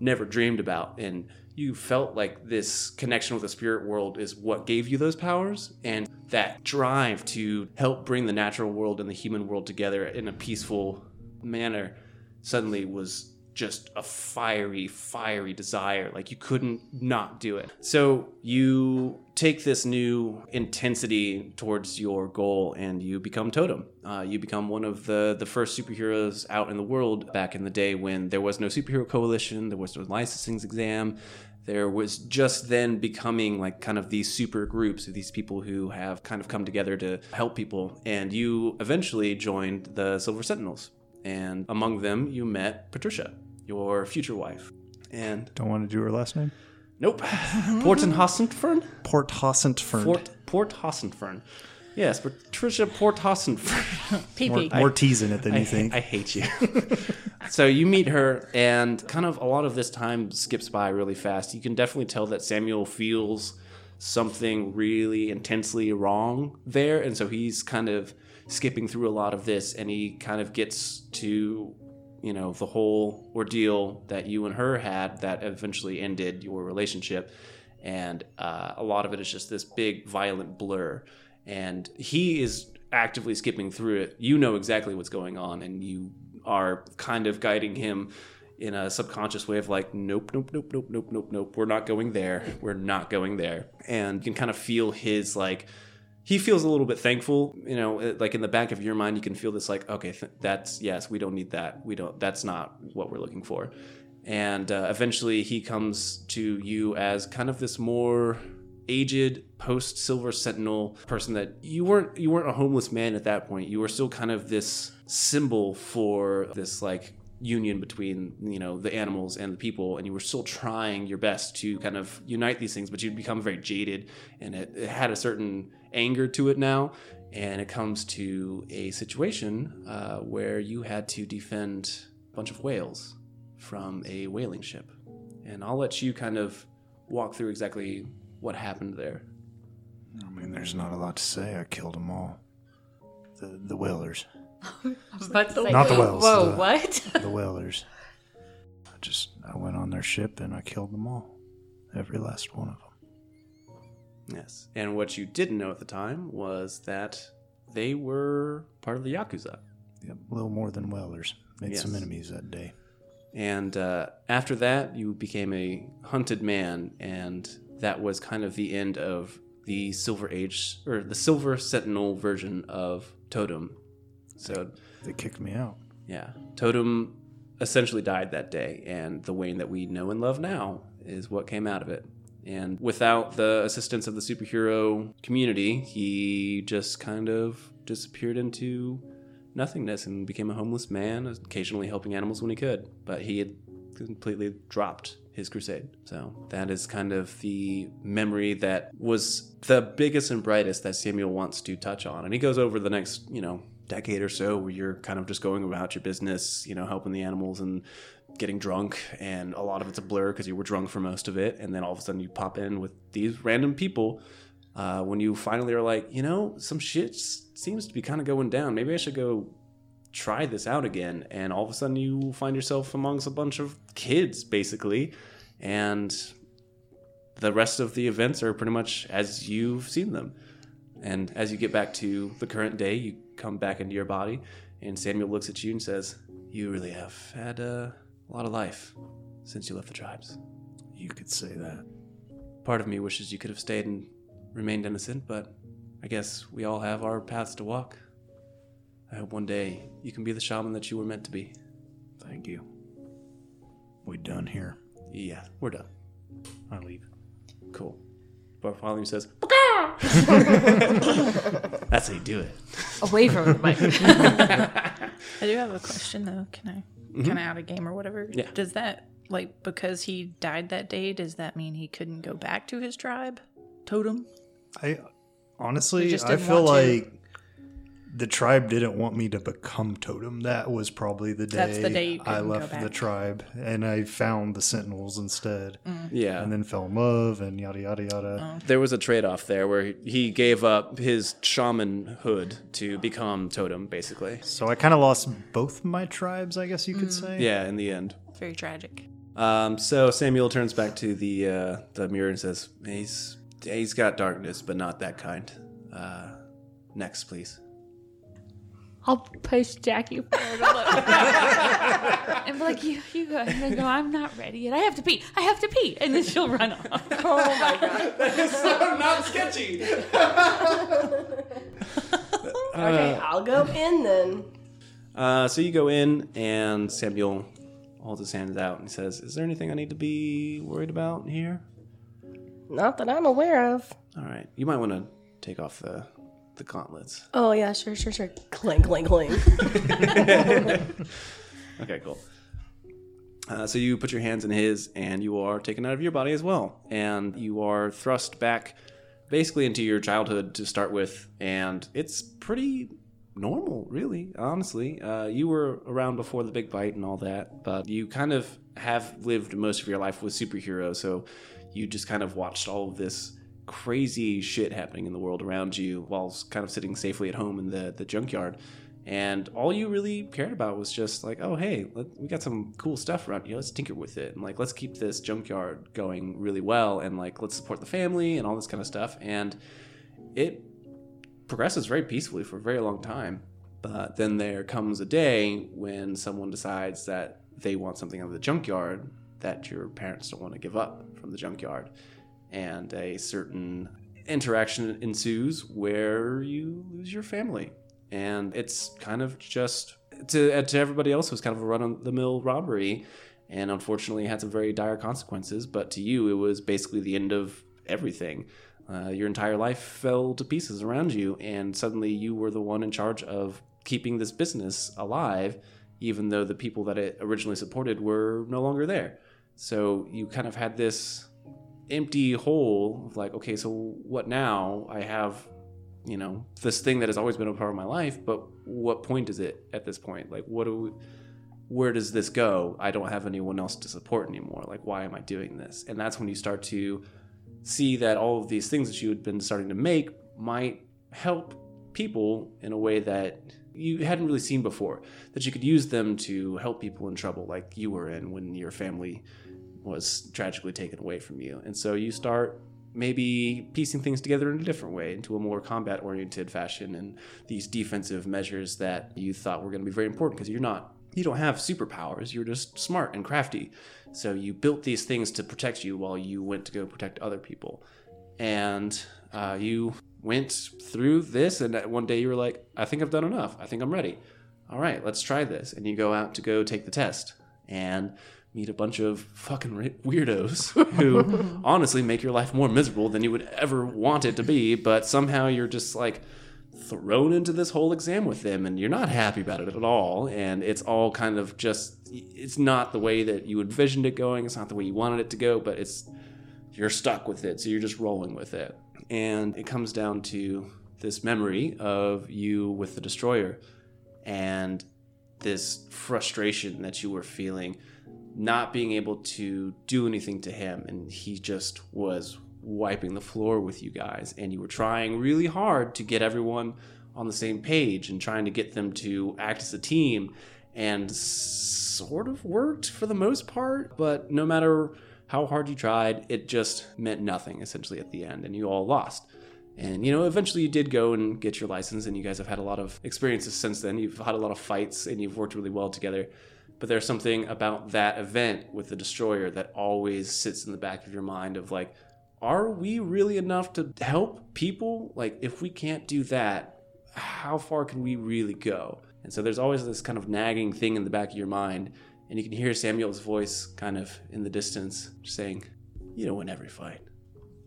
never dreamed about. And you felt like this connection with the spirit world is what gave you those powers. And that drive to help bring the natural world and the human world together in a peaceful manner suddenly was just a fiery, fiery desire. Like you couldn't not do it. So you take this new intensity towards your goal and you become Totem. Uh, you become one of the, the first superheroes out in the world back in the day when there was no superhero coalition, there was no licensing exam. There was just then becoming like kind of these super groups of these people who have kind of come together to help people. And you eventually joined the Silver Sentinels. And among them, you met Patricia, your future wife. And Don't want to do her last name? nope, Porton Hossentfern? Port Hossentfern. Port Port Hossentfern. Yes, Patricia Port Hossentfern. (laughs) More, PP. more teasing it than you think. I hate you. (laughs) so you meet her, and kind of a lot of this time skips by really fast. You can definitely tell that Samuel feels something really intensely wrong there, and so he's kind of skipping through a lot of this, and he kind of gets to you know the whole ordeal that you and her had that eventually ended your relationship. And uh, a lot of it is just this big violent blur. And he is actively skipping through it. You know exactly what's going on and you are kind of guiding him in a subconscious way of like nope nope nope nope nope nope nope. We're not going there. We're not going there. And you can kind of feel his like he feels a little bit thankful you know like in the back of your mind you can feel this like okay th- that's yes we don't need that. We don't that's not what we're looking for. And uh, eventually he comes to you as kind of this more aged post silver sentinel person that you weren't you weren't a homeless man at that point. You were still kind of this symbol for this like union between you know the animals and the people and you were still trying your best to kind of unite these things but you'd become very jaded and it, it had a certain anger to it now and it comes to a situation uh, where you had to defend a bunch of whales from a whaling ship and i'll let you kind of walk through exactly what happened there I mean, there's not a lot to say. I killed them all. The the whalers. (laughs) I was about to say, Not the whoa, whales, Whoa, the- what? (laughs) The whalers. I just I went on their ship and I killed them all. Every last one of them. Yes. And what you didn't know at the time was that they were part of the Yakuza. Yep, a little more than whalers. Made some enemies that day. And uh, after that, you became a hunted man, and that was kind of the end of the Silver Age, or the Silver Sentinel version of Totem. So, They kicked me out. yeah, Totem essentially died that day, and the Wayne that we know and love now is what came out of it. And without the assistance of the superhero community, he just kind of disappeared into nothingness and became a homeless man, occasionally helping animals when he could. But he had completely dropped his crusade. So that is kind of the memory that was the biggest and brightest that Samuel wants to touch on. And he goes over the next, you know, decade or so where you're kind of just going about your business, you know, helping the animals and getting drunk and a lot of it's a blur because you were drunk for most of it and then all of a sudden you pop in with these random people uh, when you finally are like you know some shit seems to be kind of going down. Maybe i should go try this out again. And all of a sudden you find yourself amongst a bunch of kids basically and the rest of the events are pretty much as you've seen them. And as you get back to the current day you come back into your body and samuel looks at you and says you really have had uh, a lot of life since you left the tribes You could say that. part of me wishes you could have stayed and remained innocent but I guess we all have our paths to walk. I hope one day you can be the shaman that you were meant to be. Thank you. We done here. Yeah, we're done. I leave. Cool. Bartholomew says, (laughs) That's how you do it. Away from the mic. (laughs) I do have a question though. Can I kind of out of game or whatever? Mm-hmm. Yeah. Does that like because he died that day? Does that mean he couldn't go back to his tribe, totem? I honestly, I feel want to. like the tribe didn't want me to become totem. That was probably the day, That's the day you I left the tribe, and I found the sentinels instead, Yeah. and then fell in love, and yada yada yada. there was a trade off there where he gave up his shamanhood to become totem, basically. So I kind of lost both my tribes, I guess you could say. Yeah, in the end. Very tragic. Um, so Samuel turns back to the uh, the mirror and says, "He's he's got darkness, but not that kind." Uh, next, please. I'll push Jackie forward (laughs) and be like, you, you go. And they go, I'm not ready yet. I have to pee. I have to pee. And then she'll run off. (laughs) Oh my God. That is so not sketchy. (laughs) Okay, I'll go in then. Uh, so you go in, and Samuel holds his hands out and he says, "Is there anything I need to be worried about here?" Not that I'm aware of. All right, you might want to take off the the gauntlets. Oh yeah, sure, sure, sure. Clink, clink, clink. (laughs) Okay, cool. Uh, so you put your hands in his, and you are taken out of your body as well, and you are thrust back, basically into your childhood to start with, and it's pretty normal, really. Honestly, uh, you were around before the big bite and all that, but you kind of have lived most of your life with superheroes, so you just kind of watched all of this crazy shit happening in the world around you while kind of sitting safely at home in the the junkyard. And all you really cared about was just like oh hey let, we got some cool stuff around here. Let's tinker with it. And like let's keep this junkyard going really well. And like let's support the family and all this kind of stuff. And it progresses very peacefully for a very long time. But then there comes a day when someone decides that they want something out of the junkyard that your parents don't want to give up from the junkyard and a certain interaction ensues where you lose your family. And it's kind of just to, uh, to everybody else it was kind of a run-of-the-mill robbery. And unfortunately had some very dire consequences. But to you it was basically the end of everything. Uh, your entire life fell to pieces around you. And suddenly you were the one in charge of keeping this business alive even though the people that it originally supported were no longer there. So you kind of had this empty hole of like okay so what now? I have you know this thing that has always been a part of my life but what point is it at this point? Like what do we, where does this go? I don't have anyone else to support anymore. Like why am i doing this? And that's when you start to see that all of these things that you had been starting to make might help people in a way that you hadn't really seen before that you could use them to help people in trouble like you were in when your family was tragically taken away from you. And so you start maybe piecing things together in a different way into a more combat oriented fashion and these defensive measures that you thought were going to be very important because you're not you don't have superpowers you're just smart and crafty. So you built these things to protect you while you went to go protect other people. And uh, you went through this and one day you were like i think i've done enough. I think i'm ready. All right let's try this. And you go out to go take the test. And meet a bunch of fucking weirdos (laughs) who (laughs) honestly make your life more miserable than you would ever want it to be but somehow you're just like thrown into this whole exam with them and you're not happy about it at all. And it's all kind of just it's not the way that you envisioned it going. It's not the way you wanted it to go but it's you're stuck with it. So you're just rolling with it. And it comes down to this memory of you with the destroyer and this frustration that you were feeling not being able to do anything to him and he just was wiping the floor with you guys and you were trying really hard to get everyone on the same page and trying to get them to act as a team and sort of worked for the most part but no matter how hard you tried it just meant nothing essentially at the end and you all lost and you know, eventually you did go and get your license, and you guys have had a lot of experiences since then. You've had a lot of fights, and you've worked really well together. But there's something about that event with the destroyer that always sits in the back of your mind of like, are we really enough to help people? Like, if we can't do that, how far can we really go? And so there's always this kind of nagging thing in the back of your mind, and you can hear Samuel's voice kind of in the distance saying, You don't win every fight.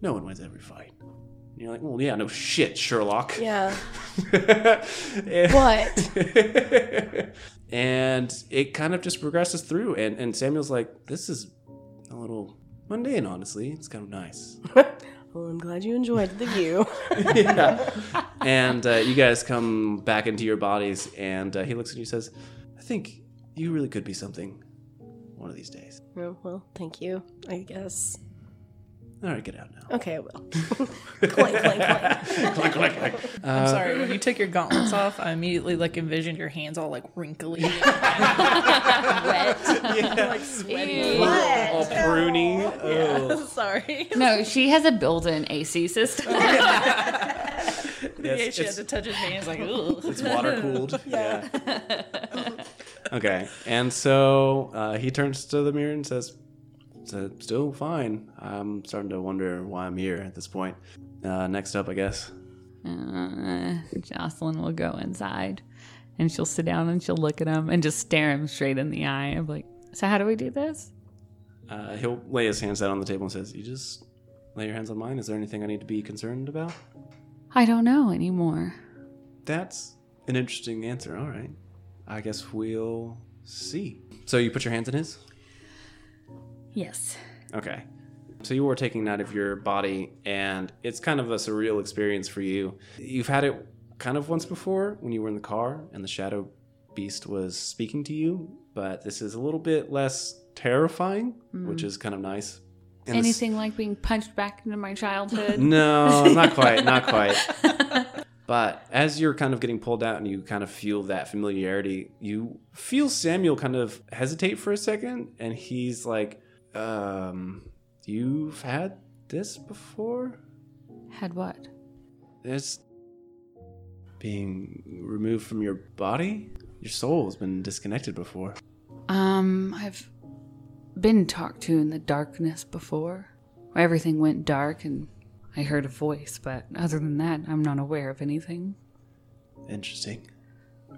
No one wins every fight. And you're like, Well, yeah, no shit, Sherlock. Yeah. (laughs) What? (laughs) and it kind of just progresses through and, and samuel's like this is a little mundane honestly it's kind of nice (laughs) well, I'm glad you enjoyed the view. (laughs) yeah and uh, you guys come back into your bodies and uh, he looks at you and says i think you really could be something one of these days oh, well, thank you. I guess. All right get out now Okay, I will. clank, clank, clank. I'm sorry. When you took your gauntlets off, I immediately like envisioned your hands all like wrinkly. (laughs) Wet. Like sweaty. all pruny oh Sorry. No, she has a built-in AC system. (laughs) yes, yeah, she had to touch his hands like, ooh. (laughs) It's water cooled. yeah. okay. And so uh, he turns to the mirror and says, "So, Still fine. I'm starting to wonder why I'm here at this point. Uh, next up, I guess. Uh, Jocelyn will go inside and she'll sit down and she'll look at him and just stare him straight in the eye. I'm like, so how do we do this? Uh, he'll lay his hands out on the table and says, You just lay your hands on mine. Is there anything I need to be concerned about? I don't know anymore. That's an interesting answer. All right. I guess we'll see. So you put your hands in his? Yes. Okay. So you were taking out of your body, and it's kind of a surreal experience for you. You've had it kind of once before when you were in the car and the shadow beast was speaking to you, but this is a little bit less terrifying, mm-hmm. which is kind of nice. And this- Anything like being punched back into my childhood? no, not quite, not (laughs) quite. But as you're kind of getting pulled out and you kind of feel that familiarity, you feel Samuel kind of hesitate for a second, and he's like, um, you've had this before? Had what? This being removed from your body? Your soul has been disconnected before. Um, I've been talked to in the darkness before. Everything went dark and I heard a voice, but other than that, I'm not aware of anything. Interesting.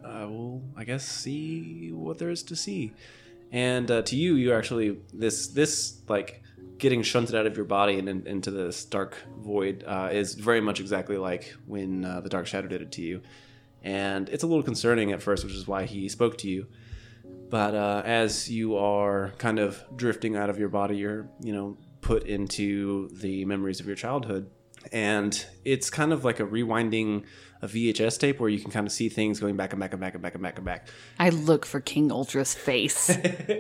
I will, I guess, see what there is to see. And uh, to you, you actually this this like getting shunted out of your body and in, into this dark void uh, is very much exactly like when uh, the dark shadow did it to you. And it's a little concerning at first, which is why he spoke to you. But uh, as you are kind of drifting out of your body, you're you know put into the memories of your childhood, and it's kind of like a rewinding a VHS tape where you can kind of see things going back and back and back and back and back and back. I look for King Ultra's face.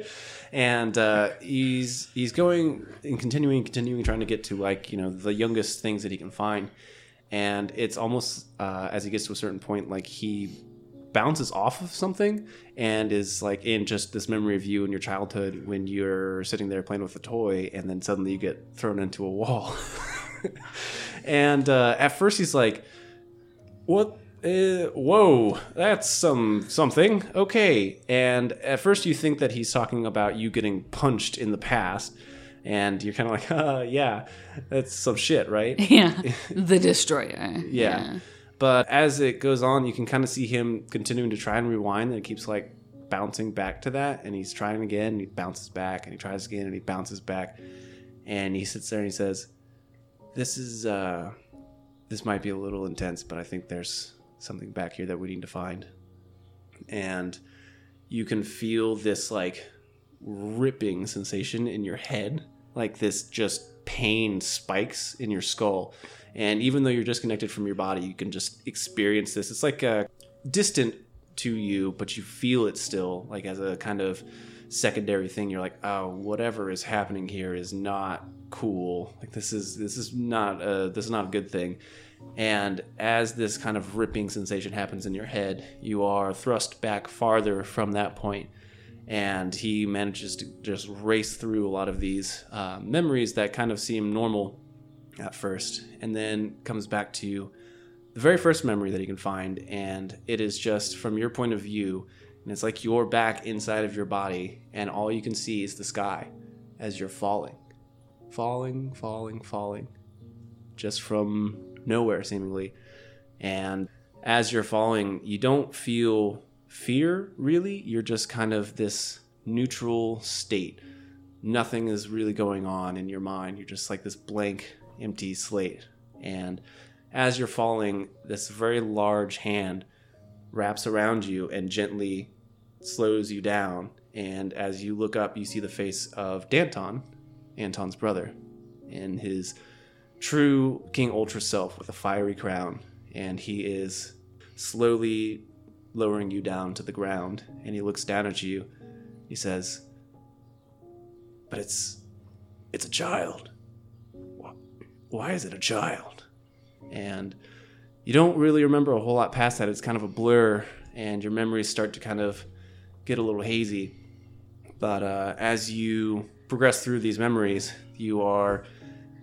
(laughs) and uh, he's he's going and continuing, continuing, trying to get to like you know the youngest things that he can find, and it's almost uh, as he gets to a certain point, like he bounces off of something and is like in just this memory of you in your childhood when you're sitting there playing with a toy, and then suddenly you get thrown into a wall. (laughs) and uh, at first he's like, "What uh, whoa, that's some something. Okay. And at first you think that he's talking about you getting punched in the past, and you're kind of like, (laughs) uh, yeah, that's some shit, right? (laughs) yeah, (laughs) the destroyer. yeah. But as it goes on, you can kind of see him continuing to try and rewind, and it keeps like bouncing back to that, and he's trying again, and he bounces back, and he tries again, and he bounces back, and he sits there and he says, "This is uh, this might be a little intense, but I think there's something back here that we need to find." And you can feel this like ripping sensation in your head, like this just pain spikes in your skull. And even though you're disconnected from your body, you can just experience this. It's like a distant to you, but you feel it still, like as a kind of secondary thing. You're like, oh, whatever is happening here is not cool. Like this is this is not a this is not a good thing. And as this kind of ripping sensation happens in your head, you are thrust back farther from that point. and he manages to just race through a lot of these uh, memories that kind of seem normal at first, and then comes back to the very first memory that he can find, and it is just from your point of view, and it's like you're back inside of your body, and all you can see is the sky as you're falling, falling, falling, falling, just from nowhere, seemingly. And as you're falling, you don't feel fear really. You're just kind of this neutral state. Nothing is really going on in your mind. You're just like this blank, empty slate. And as you're falling, this very large hand wraps around you and gently slows you down. And as you look up, you see the face of Danton, Anton's brother, in his true King Ultra self with a fiery crown. And he is slowly lowering you down to the ground. And he looks down at you. He says, But it's. it's a child. Why is it a child? And you don't really remember a whole lot past that. It's kind of a blur, and your memories start to kind of get a little hazy. But uh, as you progress through these memories, you are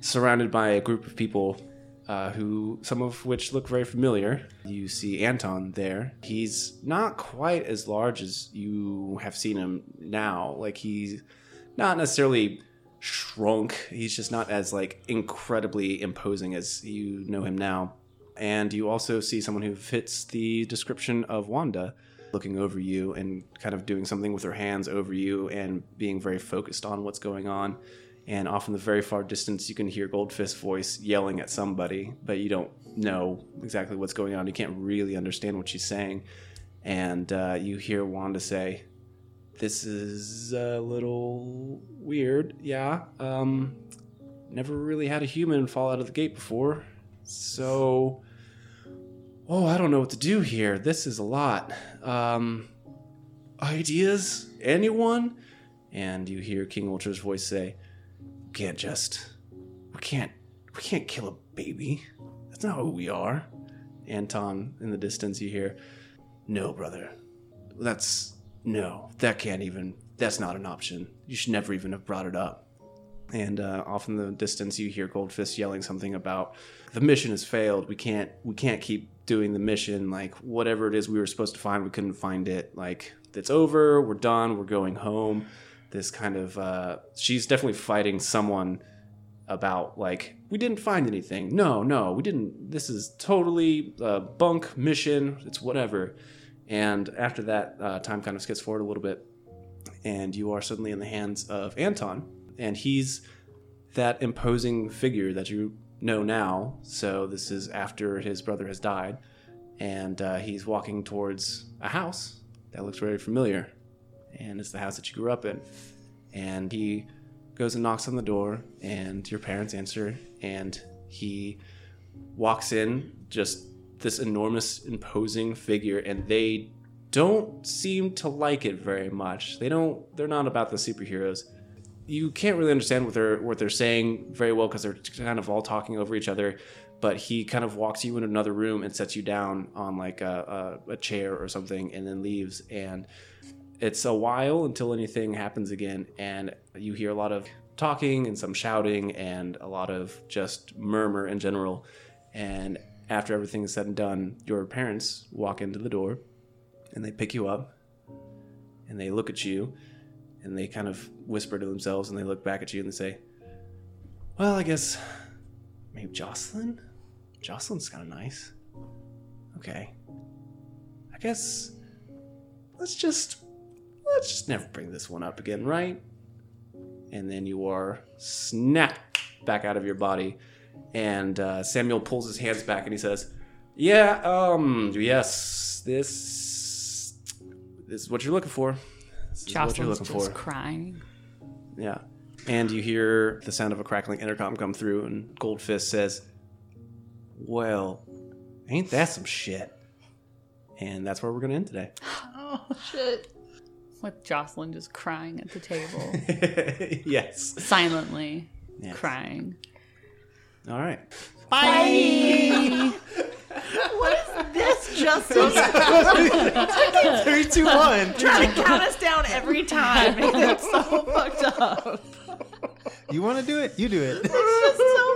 surrounded by a group of people uh, who, some of which look very familiar. You see Anton there. He's not quite as large as you have seen him now. Like he's not necessarily shrunk. He's just not as like incredibly imposing as you know him now. And you also see someone who fits the description of Wanda looking over you and kind of doing something with her hands over you and being very focused on what's going on. And off in the very far distance, you can hear Goldfist's voice yelling at somebody, but you don't know exactly what's going on. You can't really understand what she's saying. And uh, you hear Wanda say, This is a little weird. Yeah. Um, never really had a human fall out of the gate before. So, oh, I don't know what to do here. This is a lot. Um, ideas? Anyone? And you hear King Ultra's voice say, "We can't just, we can't, we can't kill a baby. That's not who we are." Anton, in the distance, you hear, "No, brother. That's no. That can't even. That's not an option. You should never even have brought it up." and uh, off in the distance you hear goldfist yelling something about the mission has failed we can't we can't keep doing the mission like whatever it is we were supposed to find we couldn't find it like it's over we're done we're going home this kind of uh, she's definitely fighting someone about like we didn't find anything. No no we didn't this is totally bunk mission. It's whatever. And after that uh, time kind of skips forward a little bit and you are suddenly in the hands of Anton, and he's that imposing figure that you know now. So this is after his brother has died, and uh, he's walking towards a house that looks very familiar, and it's the house that you grew up in. And he goes and knocks on the door, and your parents answer, and he walks in just this enormous imposing figure and they don't seem to like it very much. They don't they're not about the superheroes. You can't really understand what they're what they're saying very well because they're kind of all talking over each other but he kind of walks you in another room and sets you down on like a, a, a chair or something and then leaves. And it's a while until anything happens again and you hear a lot of talking and some shouting and a lot of just murmur in general. And after everything is said and done your parents walk into the door and they pick you up and they look at you and they kind of whisper to themselves and they look back at you and they say well i guess maybe jocelyn? Jocelyn's kind of nice. Okay. I guess let's just let's just never bring this one up again, right? And then you are snapped back out of your body, and uh, Samuel pulls his hands back and he says, "Yeah, um, yes, this, this is what you're looking for. This is what you're looking just for." crying. Yeah. And you hear the sound of a crackling intercom come through, and Goldfist says, Well, ain't that some shit? And that's where we're going to end today. (gasps) With Jocelyn just crying at the table, (laughs) yes. silently Yes. crying. All right. Bye. Bye. what is this Justin (laughs) Three, two, one. trying to count us down every time. (laughs) It's so fucked up. You want to do it? You do it. It's just so